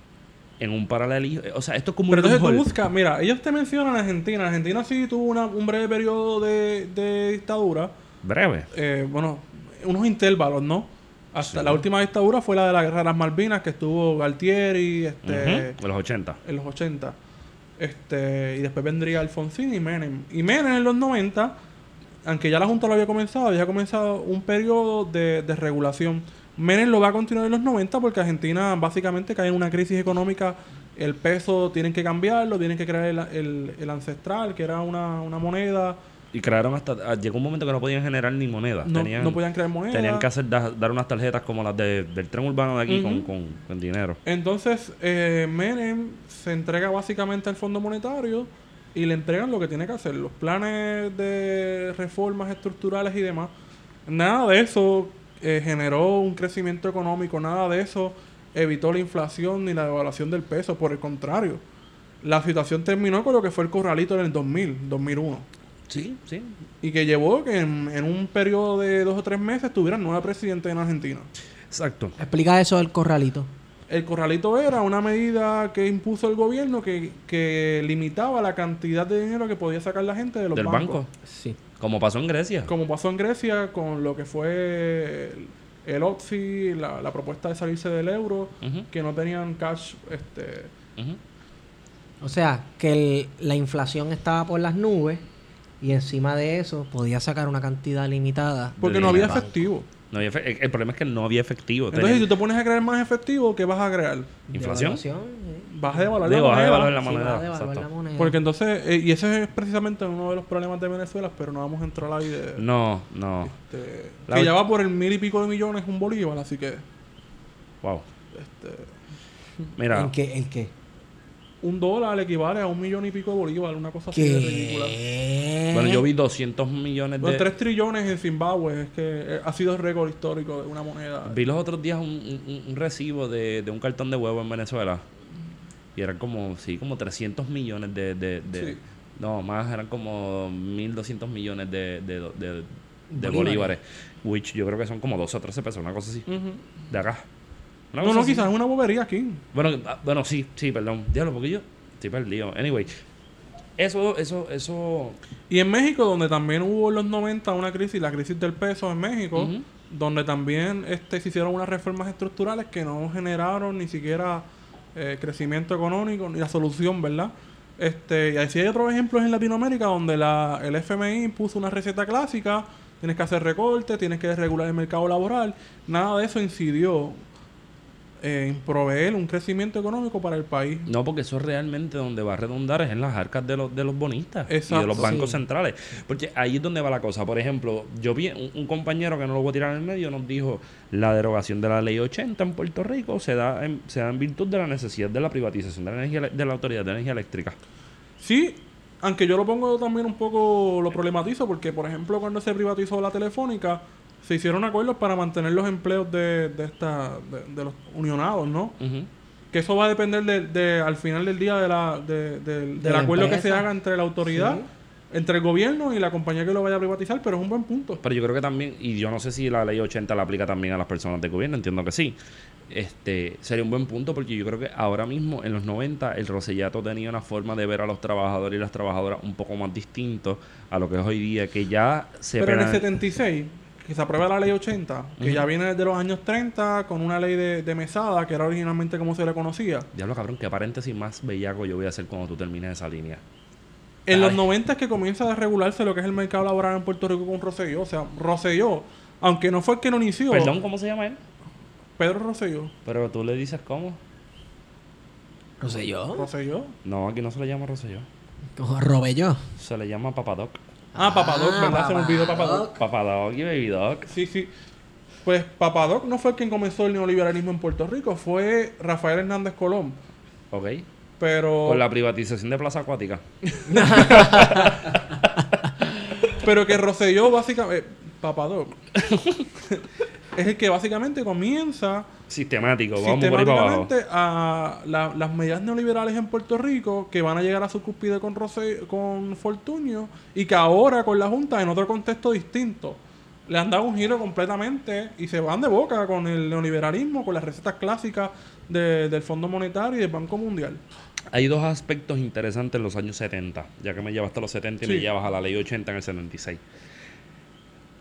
en un paralelismo. O sea, esto es como Pero un entonces tú buscas, mira, ellos te mencionan Argentina. Argentina sí tuvo una- un breve periodo de, de dictadura. Breve. Eh, bueno, unos intervalos, ¿no? Hasta Sí. la última dictadura fue la de la Guerra de las Malvinas, que estuvo Galtieri este, Ujú, De los 80. en los 80. Este, y después vendría Alfonsín y Menem. Y Menem en los 90, aunque ya la Junta lo había comenzado, ya ha comenzado un periodo de, de regulación. Menem lo va a continuar en los 90 porque Argentina básicamente cae en una crisis económica. El peso tienen que cambiarlo, tienen que crear el, el- el ancestral, que era una, una moneda. Y crearon hasta. ah, Llegó un momento que no podían generar ni monedas. No, tenían, no podían crear moneda. Tenían que hacer da- dar unas tarjetas como las de- del tren urbano de aquí con, con dinero. Entonces, eh, Menem se entrega básicamente al Fondo Monetario y le entregan lo que tiene que hacer, los planes de reformas estructurales y demás. Nada de eso eh, generó un crecimiento económico, nada de eso evitó la inflación ni la devaluación del peso, por el contrario. La situación terminó con lo que fue el corralito en el 2000, 2001. Sí, sí. Y que llevó que en, en un periodo de dos o tres meses tuviera nueva presidenta en Argentina. Exacto. Explica eso del corralito. El corralito era una medida que impuso el gobierno que, que limitaba la cantidad de dinero que podía sacar la gente de los Del bancos. banco. Sí. Como pasó en Grecia. Como pasó en Grecia con lo que fue el, el OTSI, la, la propuesta de salirse del euro, que no tenían cash. este. O sea, que el- la inflación estaba por las nubes y encima de eso podía sacar una cantidad limitada. Porque no había efectivo. No había efe- el, el problema es que no había efectivo. Entonces, si tú te pones a crear más efectivo, ¿qué vas a crear? ¿Inflación? Sí. Vas a devaluar Digo, la moneda. la Sí, a la moneda. Porque entonces, eh, y ese es precisamente uno de los problemas de Venezuela, pero no vamos a entrar ahí de... No, no. este, La que ya va por el mil y pico de millones un bolívar, así que Wow. este, Mira, ¿En qué? ¿En qué? Un dólar equivale a un millón y pico de bolívar, una cosa así de ridícula. Bueno, yo vi 200 millones Los de... 3 trillones en Zimbabue es que eh, ha sido el récord histórico de una moneda. Vi los otros días un, un- un recibo de, de un cartón de huevo en Venezuela. Y eran como, sí, como 300 millones de... de, de- Sí. No, más, eran como 1.200 millones de, de, de, de Bolívares. bolívares. Which yo creo que son como 12 o 13 pesos, una cosa así. Ujú. De acá. No, no, quizás es una bobería aquí. Bueno, ah, bueno, sí, sí, perdón. Diablo, porque yo estoy perdido. Anyway, eso, eso, eso... Y en México, donde también hubo en los 90 una crisis, la crisis del peso en México, donde también este, se hicieron unas reformas estructurales que no generaron ni siquiera eh, crecimiento económico, ni la solución, ¿verdad? Este, y así hay otros ejemplos en Latinoamérica donde la, el FMI puso una receta clásica, tienes que hacer recortes, tienes que regular el mercado laboral, nada de eso incidió en proveer un crecimiento económico para el país. No, porque eso realmente donde va a redundar es en las arcas de los, de los bonistas y de los bancos Sí. centrales. Porque ahí es donde va la cosa. Por ejemplo, yo vi un, un compañero que no lo voy a tirar en el medio, nos dijo la derogación de la ley 80 en Puerto Rico se da en, se da en virtud de la necesidad de la privatización de la, energía, de la autoridad de energía eléctrica. Sí, aunque yo lo pongo también un poco, lo problematizo, porque por ejemplo cuando se privatizó la telefónica, se hicieron acuerdos para mantener los empleos de, de, esta, de, de los unionados, ¿no? Ujú. Que eso va a depender de, de- al final del día de la, de- del- De del la acuerdo que se haga entre la autoridad, entre el gobierno y la compañía que lo vaya a privatizar, pero es un buen punto. Pero yo creo que también, y yo no sé si la ley 80 la aplica también a las personas de gobierno, entiendo que sí. Este sería un buen punto porque yo creo que ahora mismo en los 90 el Rosellato tenía una forma de ver a los trabajadores y las trabajadoras un poco más distinto a lo que es hoy día, que ya se Pero en el penal- 76, que se aprueba la ley 80, que ya viene desde los años 30 con una ley de, de mesada, que era originalmente como se le conocía. Diablo cabrón, qué paréntesis más bellaco yo voy a hacer cuando tú termines esa línea. En los Ay. 90 es que comienza a regularse lo que es el mercado laboral en Puerto Rico con Rosselló. O sea, Rosselló, aunque no fue el que lo inició, Perdón, ¿cómo se llama él? Pedro Rosselló. Pero tú le dices cómo. Yo. Rosselló. No, aquí no se le llama Rosselló. Como robé yo. Se le llama Papadoc. Ah, Papadoc, Ah, ¿verdad? Se me olvidó Papadoc. Papadoc. Y Baby Doc. Sí, sí. Pues Papadoc no fue quien comenzó el neoliberalismo en Puerto Rico, fue Rafael Hernández Colón. Ok. Pero, Con la privatización de Plaza Acuática. [LAUGHS] pero que Rosselló básicamente... Papadoc. [LAUGHS] es el que básicamente comienza Sistemático, vamos por sistemáticamente a la- las medidas neoliberales en Puerto Rico que van a llegar a su cúspide con Rose- con Fortunio y que ahora con la Junta en otro contexto distinto le han dado un giro completamente y se van de boca con el neoliberalismo, con las recetas clásicas de- del Fondo Monetario y del Banco Mundial. Hay dos aspectos interesantes en los años 70, ya que me llevas hasta los 70 y me llevas a la ley 80 en el 76.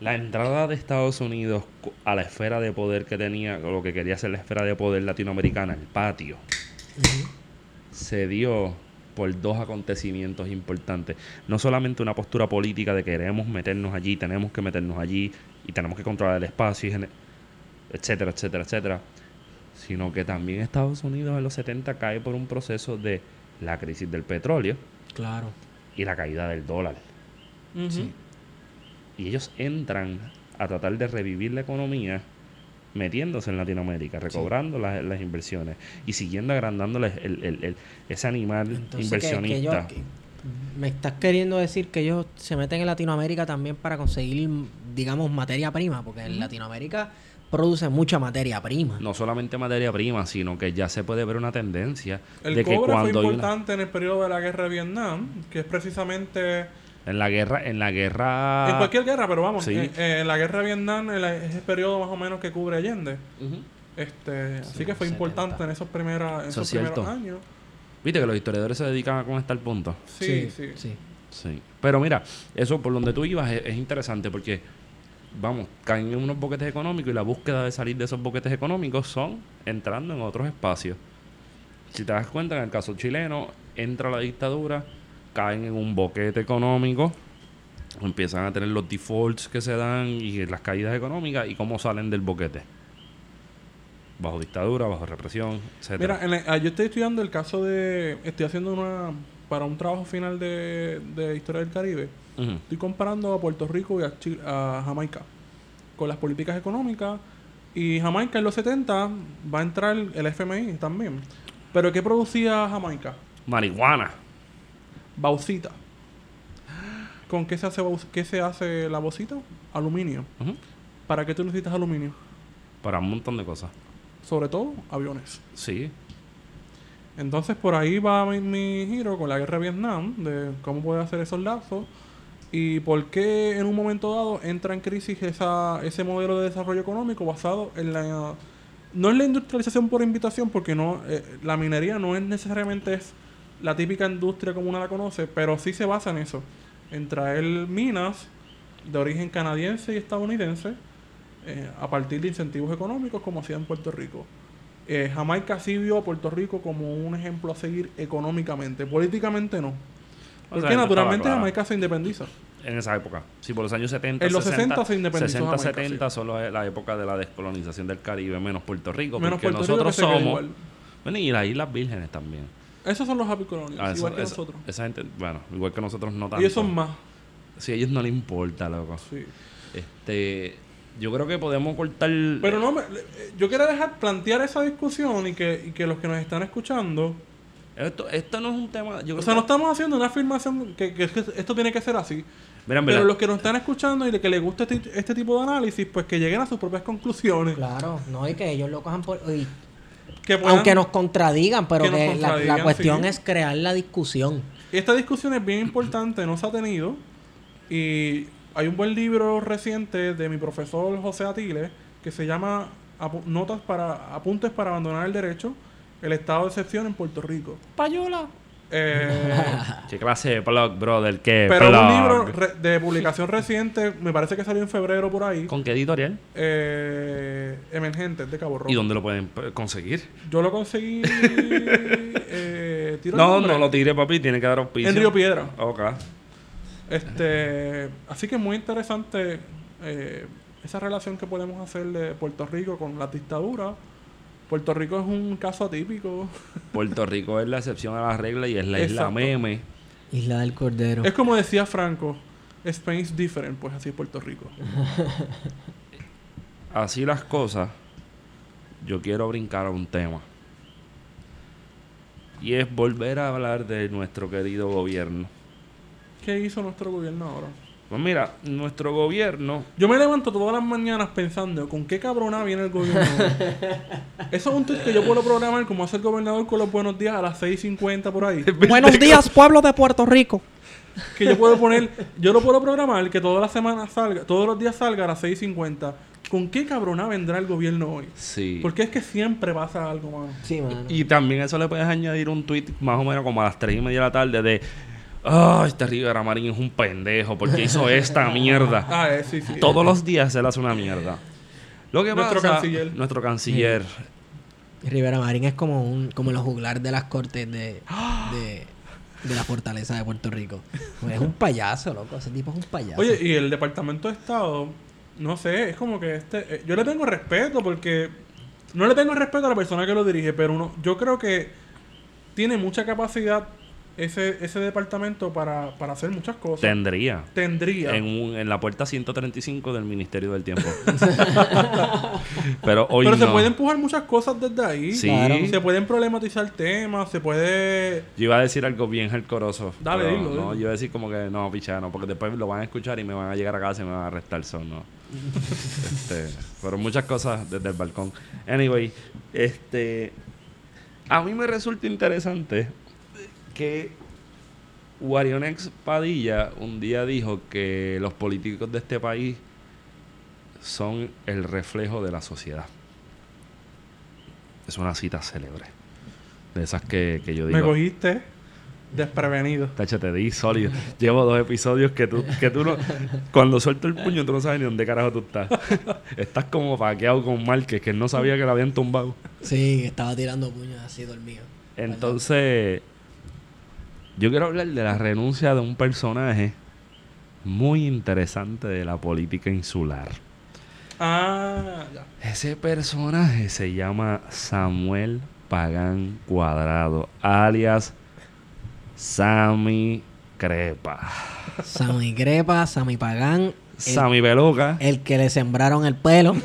La entrada de Estados Unidos a la esfera de poder que tenía, o lo que quería ser la esfera de poder latinoamericana, el patio, se dio por dos acontecimientos importantes. No solamente una postura política de queremos meternos allí, tenemos que meternos allí y tenemos que controlar el espacio, etcétera, etcétera, etcétera, sino que también Estados Unidos en los 70 cae por un proceso de la crisis del petróleo Claro. y la caída del dólar. Sí. Y ellos entran a tratar de revivir la economía metiéndose en Latinoamérica, recobrando las, las inversiones y siguiendo agrandándole el, el- el- ese animal Entonces, que- que inversionista. ellos- que- me estás queriendo decir que ellos se meten en Latinoamérica también para conseguir, digamos, materia prima, porque en Latinoamérica produce mucha materia prima. no solamente materia prima, sino que ya se puede ver una tendencia El de que cobre fue cuando una- importante en el periodo de la guerra de Vietnam, que es precisamente en la guerra, en la guerra en cualquier guerra, pero vamos, Sí. en, en la guerra de Vietnam el- es el periodo más o menos que cubre Allende. Ujú. Este, Sí, así que fue 70. importante en esos, primeras, en Eso esos es primeros años. Viste que los historiadores se dedican a conectar puntos. Sí, sí. sí. Sí. Pero mira, eso por donde tú ibas es, es interesante porque, vamos, caen en unos boquetes económicos y la búsqueda de salir de esos boquetes económicos son entrando en otros espacios. Si te das cuenta, en el caso chileno, entra la dictadura, caen en un boquete económico empiezan a tener los defaults que se dan y las caídas económicas y cómo salen del boquete. Bajo dictadura, bajo represión, etc. Mira, en el- ah, yo estoy estudiando el caso de... Estoy haciendo una... Para un trabajo final de, de Historia del Caribe. Estoy comparando a Puerto Rico y a, Chi- a Jamaica. Con las políticas económicas. Y Jamaica en los 70 va a entrar el FMI también. Pero ¿qué producía Jamaica? Marihuana. Bauxita. ¿Con qué se hace, qué se hace la bauxita? Aluminio. ¿Para qué tú necesitas aluminio? Para un montón de cosas. Sobre todo aviones. Sí. Entonces por ahí va mi, mi giro con la guerra de Vietnam, de cómo puede hacer esos lazos y por qué en un momento dado entra en crisis esa, ese modelo de desarrollo económico basado en la... No es la industrialización por invitación, porque no eh, la minería no es necesariamente es la típica industria como uno la conoce, pero sí se basa en eso, en traer minas de origen canadiense y estadounidense eh, a partir de incentivos económicos como hacía en Puerto Rico. Eh, Jamaica sí vio a Puerto Rico como un ejemplo a seguir económicamente, políticamente no. O Porque sea, naturalmente claro. Jamaica se independiza. En esa época. Sí, por los años 70. En los 60 se independizó 60, Jamaica, 70 son los- la época de la descolonización del Caribe, menos Puerto Rico. Menos porque Puerto Rico nosotros queda somos. Bueno, y las Islas Vírgenes también. Esos son los happy colonials, Ah, eso- igual que esa- nosotros. Esa gente, bueno, igual que nosotros no tanto. Ellos son más. Sí, a ellos no les importa, loco. Sí. Este, yo creo que podemos cortar. Pero no, me- eh, yo quiero dejar plantear esa discusión y que, y que los que nos están escuchando, Esto, esto no es un tema. Yo o sea, no estamos haciendo una afirmación que, que es que esto tiene que ser así. Mira, Pero los que nos están escuchando y de que les gusta este, este tipo de análisis, pues que lleguen a sus propias conclusiones. Claro, no, y que ellos lo cojan por... y- Que puedan- aunque nos contradigan, pero que que, la- contradigan, la, cuestión sí. es crear la discusión. Esta discusión es bien importante, no se ha tenido. Y hay un buen libro reciente de mi profesor José Atile que se llama Apu- Notas para Apuntes para abandonar el derecho, el estado de excepción en Puerto Rico. Payola. Eh, [LAUGHS] ¿Qué clase de blog, brother? ¿Qué pero blog? un libro re- de publicación reciente, me parece que salió en febrero por ahí. ¿Con qué editorial? Eh, Emergentes de Cabo Rojo. ¿Y dónde lo pueden eh, conseguir? Yo lo conseguí. [LAUGHS] eh, ¿tiro el No, nombre? no lo tire, papi. Tiene que dar auspicio. En Río Piedra. Ok. Este, así que muy interesante eh, esa relación que podemos hacer de Puerto Rico con la dictadura. Puerto Rico es un caso atípico. [LAUGHS] Puerto Rico es la excepción a la regla y es la isla meme. Isla del Cordero. Es como decía Franco, Spain is different, pues así es Puerto Rico. [LAUGHS] Así las cosas, yo quiero brincar a un tema. Y es volver a hablar de nuestro querido gobierno. ¿Qué hizo nuestro gobierno ahora? Pues mira, nuestro gobierno Yo me levanto todas las mañanas pensando con qué cabrona viene el gobierno. hoy? [LAUGHS] Eso es un tweet que yo puedo programar como hace el gobernador con los buenos días a las 6.50 por ahí. Buenos días, pueblo de Puerto Rico. que yo puedo poner, yo lo puedo programar que todas las semanas salga, todos los días salga a las 6.50. ¿Con qué cabrona vendrá el gobierno hoy? Sí. Porque es que siempre pasa algo más. Sí, mano. Y también eso le puedes añadir un tweet más o menos como a las 3 y media de la tarde de Ay, este Rivera Marín es un pendejo porque hizo [LAUGHS] esta mierda. Ah, eh, sí, sí. Todos los días él hace una mierda. Lo que Nuestro pasa, canciller. nuestro canciller. Rivera Marín es como un como los juglares de las cortes de, de, de la fortaleza de Puerto Rico. Pues es un payaso, loco. Ese tipo es un payaso. Oye, y el Departamento de Estado, no sé, es como que este. eh, yo le tengo respeto porque. No le tengo respeto a la persona que lo dirige, pero uno, yo creo que tiene mucha capacidad ese, ese departamento para, para hacer muchas cosas. Tendría. Tendría. En, un- en la puerta 135 del Ministerio del Tiempo. [LAUGHS] Pero hoy pero se pueden empujar muchas cosas desde ahí. Sí. Claro. Se pueden problematizar temas, se puede. Yo iba a decir algo bien hardcoreoso. Dale, dilo, No, dilo. yo iba a decir como que no, picha, no, porque después lo van a escuchar y me van a llegar a casa y me van a arrestar son, no. este, pero muchas cosas desde el balcón. Anyway, este a mí me resulta interesante que Warionex Padilla un día dijo que los políticos de este país son el reflejo de la sociedad. Es una cita célebre. De esas que, que yo digo. Me cogiste desprevenido. Tacho, te di sólido. Llevo dos episodios que tú, que tú no. Cuando suelto el puño, tú no sabes ni dónde carajo tú estás. estás como paqueado con Márquez, que él no sabía que lo habían tumbado. Sí, estaba tirando puños así dormido. Entonces, yo quiero hablar de la renuncia de un personaje muy interesante de la política insular. Ah, ya. Ese personaje se llama Samuel Pagán Cuadrado, alias Sammy Crepa. Sammy Crepa, Sammy Pagán, Sammy Beluga. el que le sembraron el pelo. [LAUGHS]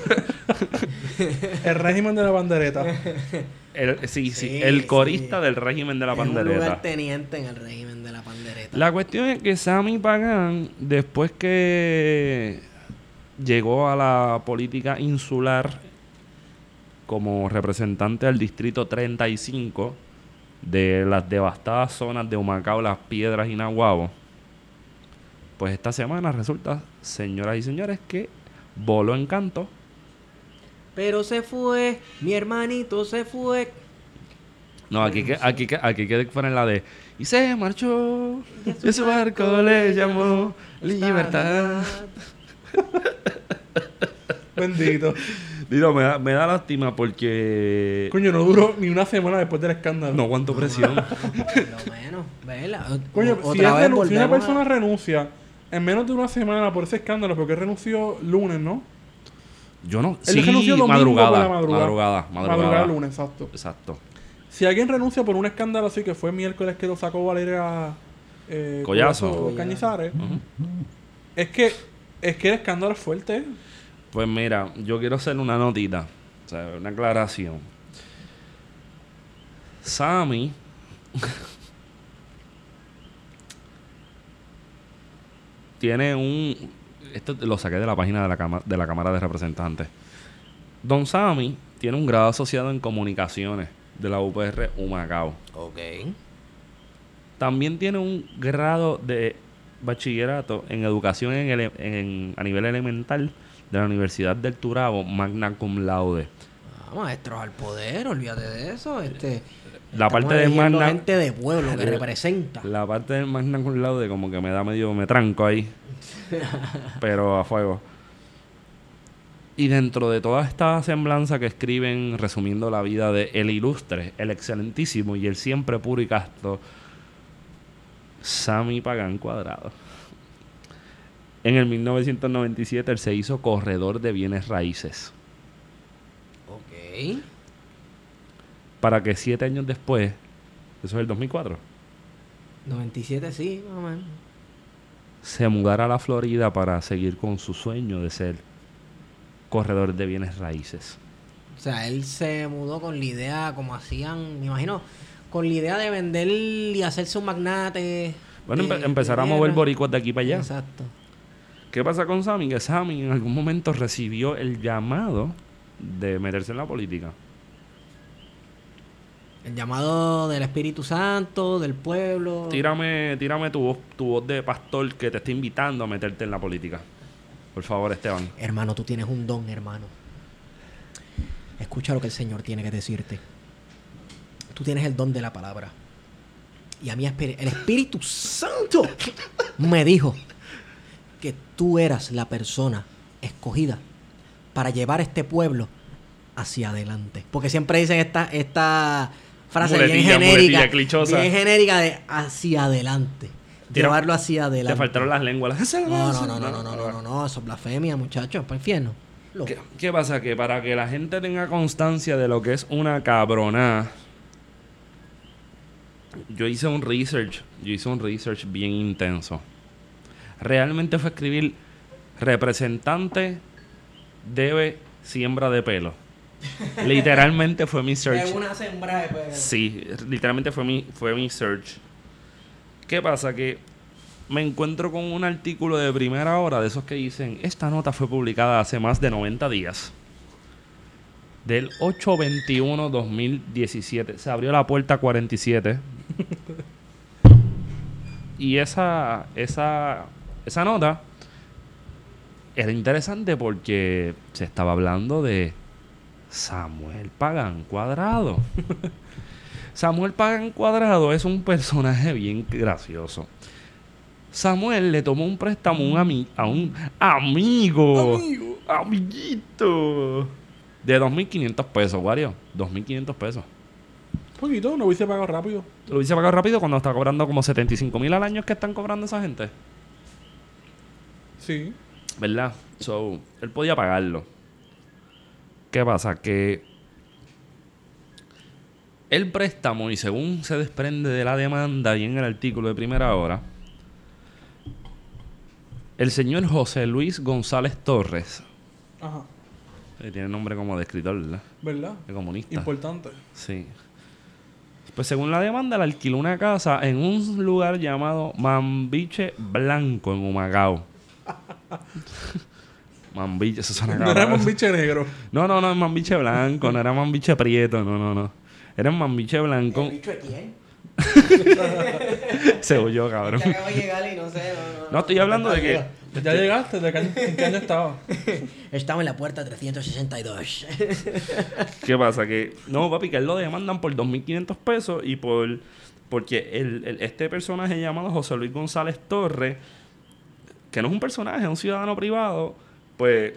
El régimen de la bandereta. [LAUGHS] El, sí, sí, Sí, el corista sí. del régimen de la Es un pandereta. lugarteniente en el régimen de la pandereta. La cuestión es que Sammy Pagán, después que llegó a la política insular como representante del distrito 35 de las devastadas zonas de Humacao, Las Piedras y Nahuabo, pues esta semana resulta, señoras y señores, que voló en canto. Pero se fue, mi hermanito se fue. No, aquí que aquí que aquí que poner la de y se marchó y su barco le llamó libertad. [LAUGHS] Bendito. Digo, me da, me da lástima porque Coño, no duró ni una semana después del escándalo. no aguanto presión. [LAUGHS] Por lo menos, ¿verdad? Coño, O- si, vez una a- persona renuncia en menos de una semana por ese escándalo, porque renunció lunes, ¿no? Yo no, Él sí, renunció domingo madrugada, por la madrugada. madrugada, madrugada, Madrugada lunes, exacto. Exacto. Si alguien renuncia por un escándalo así, que fue miércoles que lo sacó Valeria eh, Collazo. Cañizares, es que es que el escándalo es fuerte. Pues mira, yo quiero hacer una notita, o sea, una aclaración. Sammy [LAUGHS] tiene un esto lo saqué de la página de la, cama- de la Cámara de Representantes. Don Sammy tiene un grado asociado en comunicaciones de la UPR Humacao. Ok. También tiene un grado de bachillerato en educación en ele- en- a nivel elemental de la Universidad del Turabo, magna cum laude. Ah, maestros al poder, olvídate de eso. Este, La estamos parte de magna- gente de pueblo que representa. La parte del magna cum laude como que me da medio, me tranco ahí. [LAUGHS] pero a fuego. Y dentro de toda esta semblanza que escriben resumiendo la vida de el ilustre, el excelentísimo y el siempre puro y casto Sammy Pagán Cuadrado. En el 1997 él se hizo corredor de bienes raíces. Ok. Para que siete años después, eso es el 2004, 97 sí, más o menos. se mudara a la Florida para seguir con su sueño de ser corredor de bienes raíces. O sea, él se mudó con la idea, como hacían, me imagino, con la idea de vender y hacerse un magnate. Bueno, de- empe- empezar a mover boricuas de aquí para allá. Exacto. ¿Qué pasa con Sammy? Que Sammy en algún momento recibió el llamado de meterse en la política. El llamado del Espíritu Santo, del pueblo. Tírame, tírame tu voz, tu voz de pastor que te está invitando a meterte en la política. Por favor, Esteban. Hermano, tú tienes un don, hermano. Escucha lo que el Señor tiene que decirte. Tú tienes el don de la palabra. Y a mí el Espíritu Santo me dijo que tú eras la persona escogida para llevar este pueblo hacia adelante. Porque siempre dicen esta, esta frase bien genérica. Bien genérica de hacia adelante. Llevarlo hacia adelante. Te faltaron las lenguas. [LAUGHS] No, no, no, no, no, no, no, no, eso es blasfemia, muchachos, para infierno. ¿Qué, pasa? Que para que la gente tenga constancia de lo que es una cabrona, yo hice un research, yo hice un research bien intenso. Realmente fue escribir representante debe siembra de pelo. Literalmente fue mi search. Es una sembra de. Sí, literalmente fue mi, fue mi search. ¿Qué pasa? Que me encuentro con un artículo de primera hora de esos que dicen, esta nota fue publicada hace más de 90 días. Del 8-21-2017. Se abrió la puerta 47. [LAUGHS] y esa, esa, esa nota era interesante porque se estaba hablando de Samuel Pagan Cuadrado. Samuel Pagan Cuadrado es un personaje bien gracioso. Samuel le tomó un préstamo a un, ami- a un amigo, amiguito, de 2.500 pesos, Wario. 2.500 pesos. Un poquito, no hubiese pagado rápido. Lo hubiese pagado rápido cuando está cobrando como 75 mil al año que están cobrando esa gente. Sí. ¿Verdad? So, él podía pagarlo. ¿Qué pasa? Que el préstamo, y según se desprende de la demanda y en el artículo de primera hora, el señor José Luis González Torres, Ajá. eh, tiene nombre como de escritor, ¿verdad? ¿Verdad? De comunista. Importante. Sí. Pues según la demanda, le alquiló una casa en un lugar llamado Mambiche Blanco, en Humacao. [LAUGHS] Mambiche, eso suena No cabrón. éramos un biche negro. No, no, no, es Mambiche Blanco, no era Mambiche Prieto, no, no, no. Era Mambiche Blanco. ¿El bicho de quién? [LAUGHS] Se huyó, cabrón. Que acabo de llegar y no sé, no, no. No, estoy hablando de que... Ya llegaste, ¿de qué año, [LAUGHS] en qué año estaba? Estamos en la puerta 362. [LAUGHS] ¿Qué pasa? Que no, papi, que él lo demandan por 2.500 pesos y por... Porque el, el- este personaje llamado José Luis González Torres, que no es un personaje, es un ciudadano privado, pues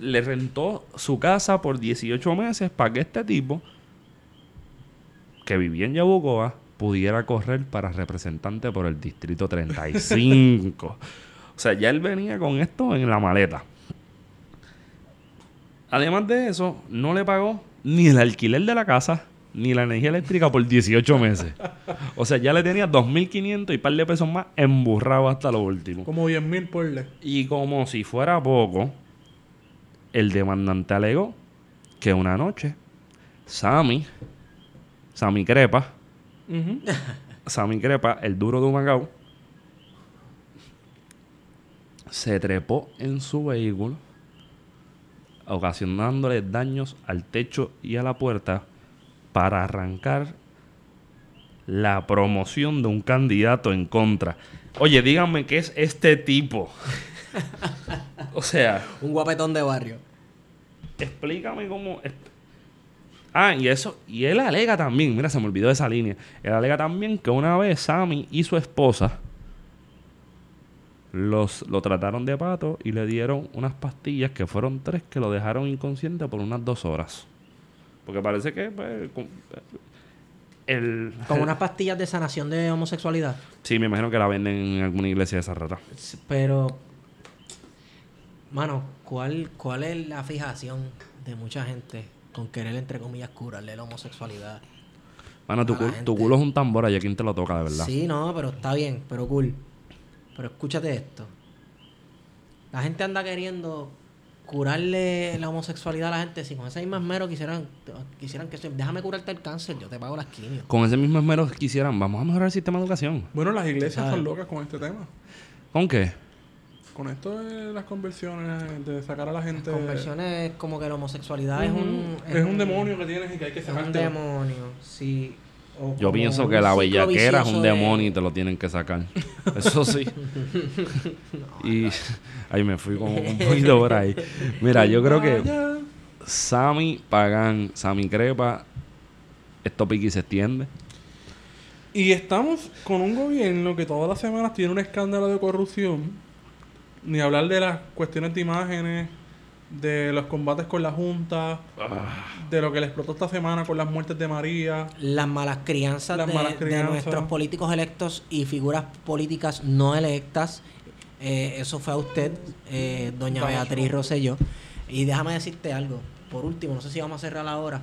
le rentó su casa por 18 meses para que este tipo, que vivía en Yabucoa, pudiera correr para representante por el distrito 35. [LAUGHS] o sea, ya él venía con esto en la maleta. Además de eso, no le pagó ni el alquiler de la casa, ni la energía eléctrica por 18 meses. O sea, ya le tenía 2.500 y un par de pesos más emburrado hasta lo último. Como 10 mil por le. Y como si fuera poco, el demandante alegó que una noche, Sammy, Sammy Crepa. Sammy Crepa, el duro de Humacao, se trepó en su vehículo, ocasionándole daños al techo y a la puerta para arrancar la promoción de un candidato en contra. Oye, díganme qué es este tipo. o sea, [LAUGHS] Un guapetón de barrio. explícame cómo. Ah, y eso, y él alega también, mira, se me olvidó esa línea. Él alega también que una vez Sammy y su esposa los, lo trataron de pato y le dieron unas pastillas que fueron tres que lo dejaron inconsciente por unas dos horas. Porque parece que pues, con- el, Como [LAUGHS] unas pastillas de sanación de homosexualidad. Sí, me imagino que la venden en alguna iglesia de esa rata. Pero, mano, ¿cuál, ¿cuál es la fijación de mucha gente con querer, entre comillas, curarle la homosexualidad? Mano, tu, cul- tu culo es un tambor, ¿y a quién te lo toca de verdad? Sí, no, pero está bien, pero cool. Pero escúchate esto. La gente anda queriendo curarle la homosexualidad a la gente si con ese mismo esmero quisieran, quisieran que déjame curarte el cáncer, yo te pago las quimios. Con ese mismo esmero que quisieran, vamos a mejorar el sistema de educación. Bueno, las iglesias ¿Sabes? están locas con este tema. ¿Con qué? Con esto de las conversiones, de sacar a la gente. Conversiones como que la homosexualidad es un... Es un demonio que tienes y que hay que Es un sacarte. demonio, sí. Yo pienso que la bellaquera es un de- demonio y te lo tienen que sacar. Eso sí. [LAUGHS] y ahí me fui como un poquito por ahí. Mira, yo creo que. Sammy Pagan, Sammy Crepa, esto piqui se extiende. Y estamos con un gobierno que todas las semanas tiene un escándalo de corrupción. Ni hablar de las cuestiones de imágenes, de los combates con la Junta, de lo que le explotó esta semana con las muertes de María. Las malas crianzas, Las de, malas de nuestros políticos electos y figuras políticas no electas. Eh, eso fue a usted, eh, doña. Beatriz Rosselló. Y déjame decirte algo. Por último, no sé si vamos a cerrar ahora.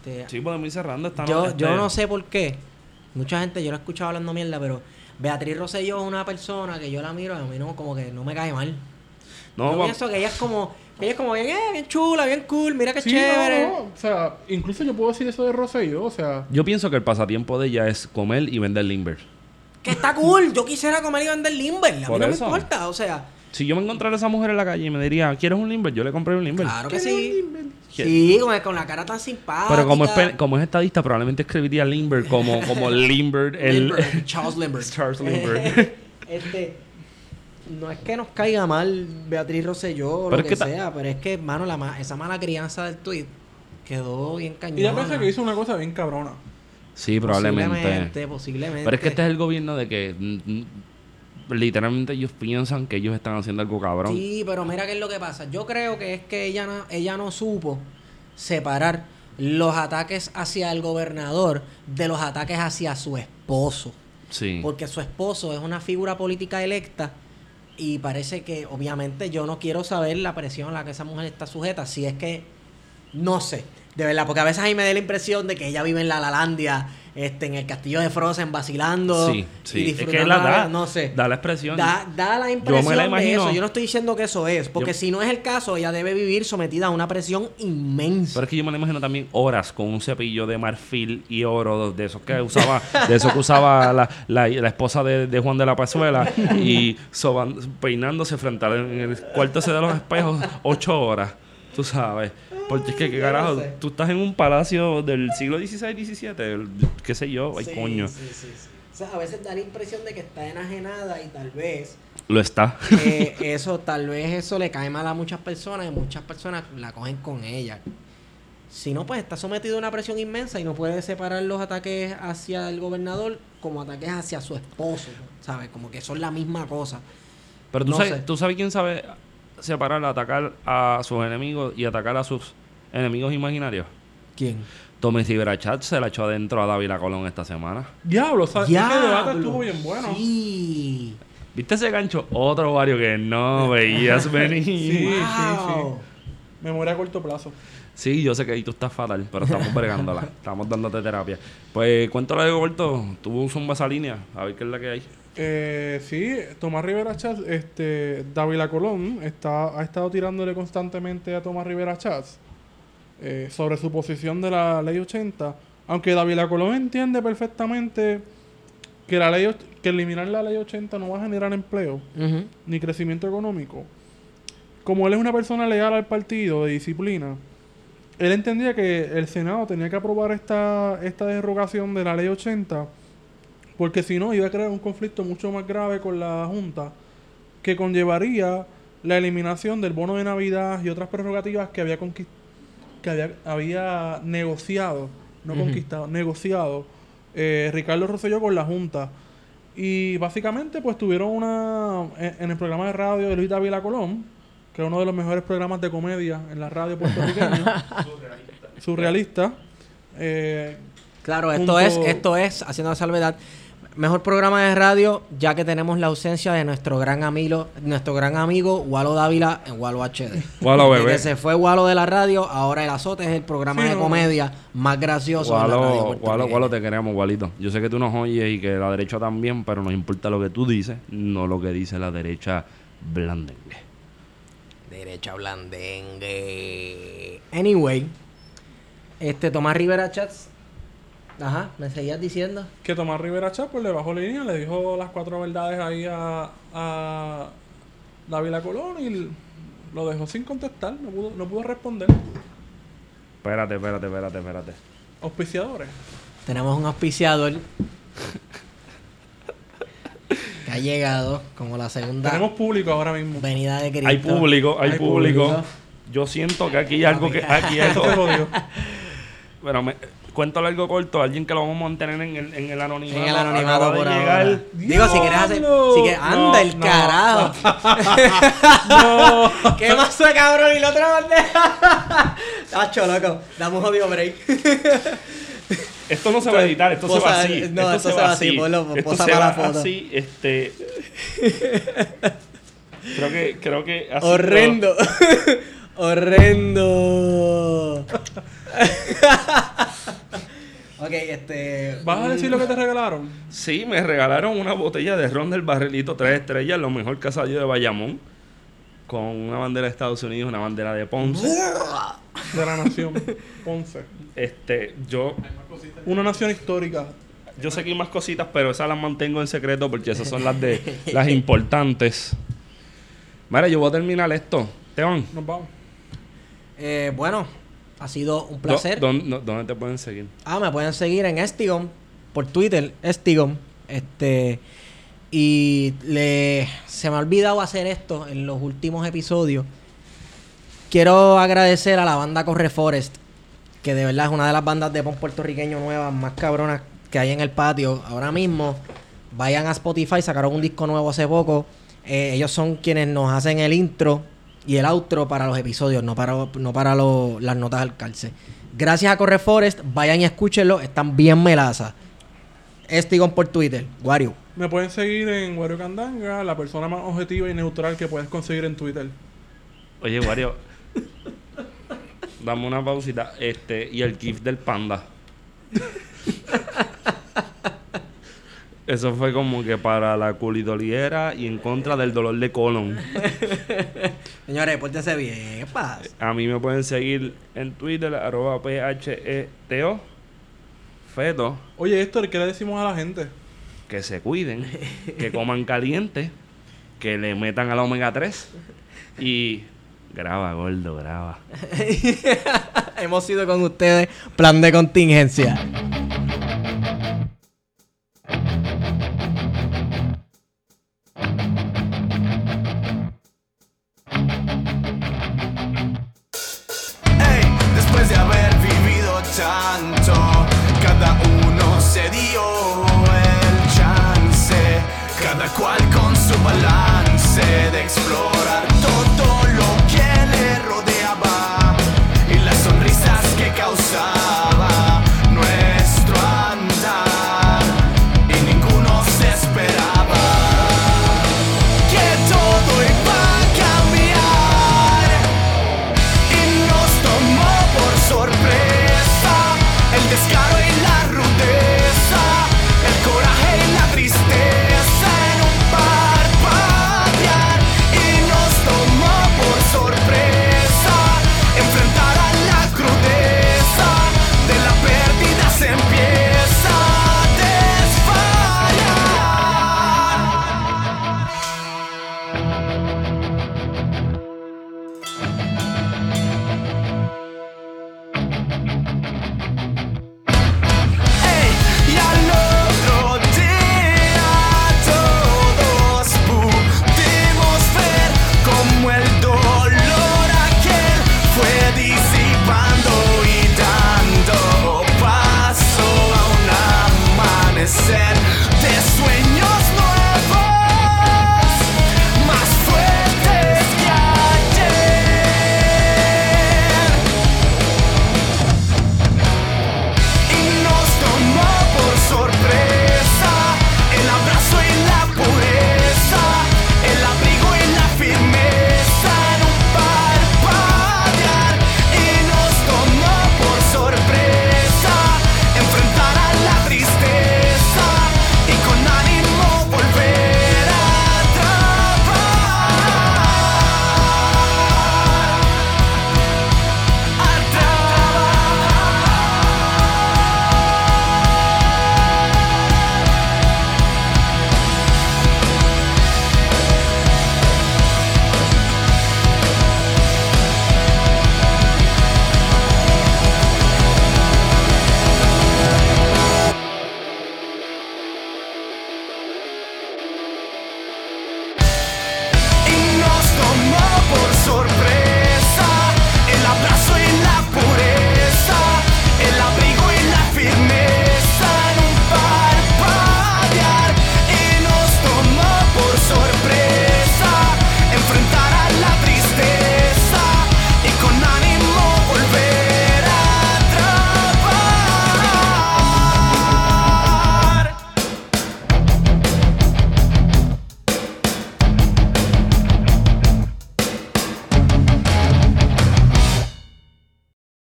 Este, Sí, podemos ir cerrando esta yo, este- yo no sé por qué. Mucha gente, yo la he escuchado hablando mierda, pero Beatriz Rosselló es una persona que yo la miro y a mí no, como que no me cae mal. No, yo pienso que ella es como, que ella es como bien, eh, bien chula, bien cool, mira qué Sí, chévere. no, no. O sea, incluso yo puedo decir eso de Rosselló. O sea, Yo pienso que el pasatiempo de ella es comer y vender limber. Que está cool. Yo quisiera comer y vender limber. A mí no eso. me importa. O sea, Si yo me encontrara a esa mujer en la calle y me diría, ¿quieres un limber? Yo le compré un limber. claro que ¿qué le sí. Sí, con, con la cara tan simpática. Pero como es, como es estadista, probablemente escribiría limber como, como [LAUGHS] limber, el Limber, Charles Limber. [LAUGHS] Charles Limber. [LAUGHS] este, no es que nos caiga mal Beatriz Rosselló o Pero lo es que, sea, pero es que, mano, la ma- esa mala crianza del tweet quedó bien cañona. y ella piensa que hizo una cosa bien cabrona. Sí, probablemente. Posiblemente, posiblemente. Pero es que este es el gobierno de que mm, mm, literalmente ellos piensan que ellos están haciendo algo cabrón. Sí, pero mira qué es lo que pasa. Yo creo que es que ella no, ella no supo separar los ataques hacia el gobernador de los ataques hacia su esposo. Sí. Porque su esposo es una figura política electa Y parece que, obviamente, yo no quiero saber la presión a la que esa mujer está sujeta. Si es que, no sé, de verdad, porque a veces ahí me da la impresión de que ella vive en la Lalandia, este, en el castillo de Frozen, vacilando. Sí, y sí. Es disfrutando que la la da, vida, no sé. da la expresión. Da, da la impresión de imagino- eso. Yo no estoy diciendo que eso es, porque Yo- si no es el caso, ella debe vivir sometida a una presión inmensa. Pero es que yo me la imagino también horas con un cepillo de marfil y oro de esos que usaba, de esos que usaba la, la- la esposa de, de Juan de la Pazuela y peinándose frente al en el cuarto de los espejos ocho horas, tú sabes. Porque es que, ¿qué no carajo? sé. Tú estás en un palacio del siglo XVI, XVII, qué sé yo, ay Sí, coño. sí, sí, sí. O sea, a veces da la impresión de que está enajenada y tal vez Lo está. eh, [LAUGHS] eso, tal vez eso le cae mal a muchas personas y muchas personas la cogen con ella. Si no, pues está sometido a una presión inmensa y no puede separar los ataques hacia el gobernador como ataques hacia su esposo, ¿sabes? Como que son la misma cosa. Pero tú, No sabes, sé. tú sabes quién sabe separar, atacar a sus enemigos y atacar a sus enemigos imaginarios. ¿Quién? Tommy Ciberachat se la echó adentro a Dávila Colón esta semana. Diablo, o sea, ese Diablo. debate estuvo bien bueno. Sí. ¿Viste ese gancho? Otro barrio que no veías [LAUGHS] venir. Sí, sí, Wow. Memoria a corto plazo. Sí, yo sé que ahí tú estás fatal, pero estamos [LAUGHS] bregándola. estamos dándote terapia. Pues cuéntale algo corto. Tú zumba esa línea. A ver qué es la que hay. Eh, sí, Tomás Rivera Chats, este, Dávila Colón está, ha estado tirándole constantemente a Tomás Rivera Chats eh, sobre su posición de la ley 80, aunque Dávila Colón entiende perfectamente que la ley que eliminar la ley 80 no va a generar empleo ni crecimiento económico. Como él es una persona leal al partido de disciplina, él entendía que el Senado tenía que aprobar esta, esta derogación de la ley 80 porque si no iba a crear un conflicto mucho más grave con la Junta que conllevaría la eliminación del bono de Navidad y otras prerrogativas que había conquist- que había, había negociado, no conquistado, negociado eh, Ricardo Rosselló con la Junta. Y básicamente pues tuvieron una en, en el programa de radio de Luis Dávila Colón, que es uno de los mejores programas de comedia en la radio puertorriqueña, [LAUGHS] surrealista. Eh, Claro, esto Junto- es, esto es, haciendo la salvedad, mejor programa de radio, ya que tenemos la ausencia de nuestro gran amigo, nuestro gran amigo Walo Dávila en Walo HD. [LAUGHS] Walo, bebé. que se fue Walo de la radio, ahora el azote es el programa Sí, de no. comedia más gracioso de la radio puertorriqueña. Gualo, te queremos, Gualito. Yo sé que tú nos oyes y que la derecha también, pero nos importa lo que tú dices, no lo que dice la derecha blandengue. Derecha blandengue. Anyway, este Tomás Rivera Chats. Ajá, me seguías diciendo. que Tomás Rivera Chá pues le bajó línea, le dijo las cuatro verdades ahí a, a Dávila Colón y lo dejó sin contestar, no pudo, no pudo responder. Espérate, espérate, espérate, espérate. Auspiciadores. Tenemos un auspiciador [LAUGHS] que ha llegado como la segunda Tenemos público ahora mismo. venida de Cristo. Hay público, hay, Hay público. público. Yo siento que aquí hay algo que. Aquí hay algo. [LAUGHS] Bueno, me, cuento algo corto. Alguien que lo vamos a mantener en el, en el anonimato. En el anonimato por ahora. Digo, si quieres hacer. Si que anda No, el no, carajo. [LAUGHS] No. [LAUGHS] ¿Qué pasó, cabrón? Y la otra bandeja. [LAUGHS] Tacho, loco. Dame un jodido break. Esto no se va a editar, esto se Posa- va así. no, esto se va así, ponlo, Esto posa se va foto. así, este. creo que, creo que así Horrendo. Horrendo. [LAUGHS] ok, este. ¿Vas a decir lo que te regalaron? Sí, me regalaron una botella de ron del barrilito tres estrellas, lo mejor que ha salido de Bayamón. Con una bandera de Estados Unidos, una bandera de Ponce. [LAUGHS] De la nación. Ponce. Este, yo, Una nación histórica. yo sé que hay más cositas, pero esas las mantengo en secreto porque esas son las de las [LAUGHS] importantes. Mira, yo voy a terminar esto. Teón, Nos vamos. Eh, bueno, ha sido un ¿dó- placer. ¿dónde, ¿dónde te pueden seguir? Ah, me pueden seguir en Estigom por Twitter, Estigom. Este y le se me ha olvidado hacer esto en los últimos episodios. Quiero agradecer a la banda Corre Forest, que de verdad es una de las bandas de pop puertorriqueño nuevas más cabronas que hay en el patio ahora mismo. Vayan a Spotify, sacaron un disco nuevo hace poco. Eh, ellos son quienes nos hacen el intro y el outro para los episodios, no para, no para lo- las notas al calce. Gracias a Corre Forest, vayan y escúchenlo, están bien melazas. Estigón por Twitter. Wario. Me pueden seguir en Wario Candanga, la persona más objetiva y neutral que puedes conseguir en Twitter. Oye, Wario. dame una pausita. Este, y el GIF del panda. [LAUGHS] Eso fue como que para la culidoliera y en contra del dolor de colon. [LAUGHS] Señores, pórtense bien. ¿Qué pasa? A mí me pueden seguir en Twitter, arroba PHETO. Feto. Oye, Héctor, ¿qué le decimos a la gente? Que se cuiden, que coman caliente, que le metan a la omega 3 y graba, gordo, graba. [LAUGHS] Hemos sido con ustedes. Plan de contingencia.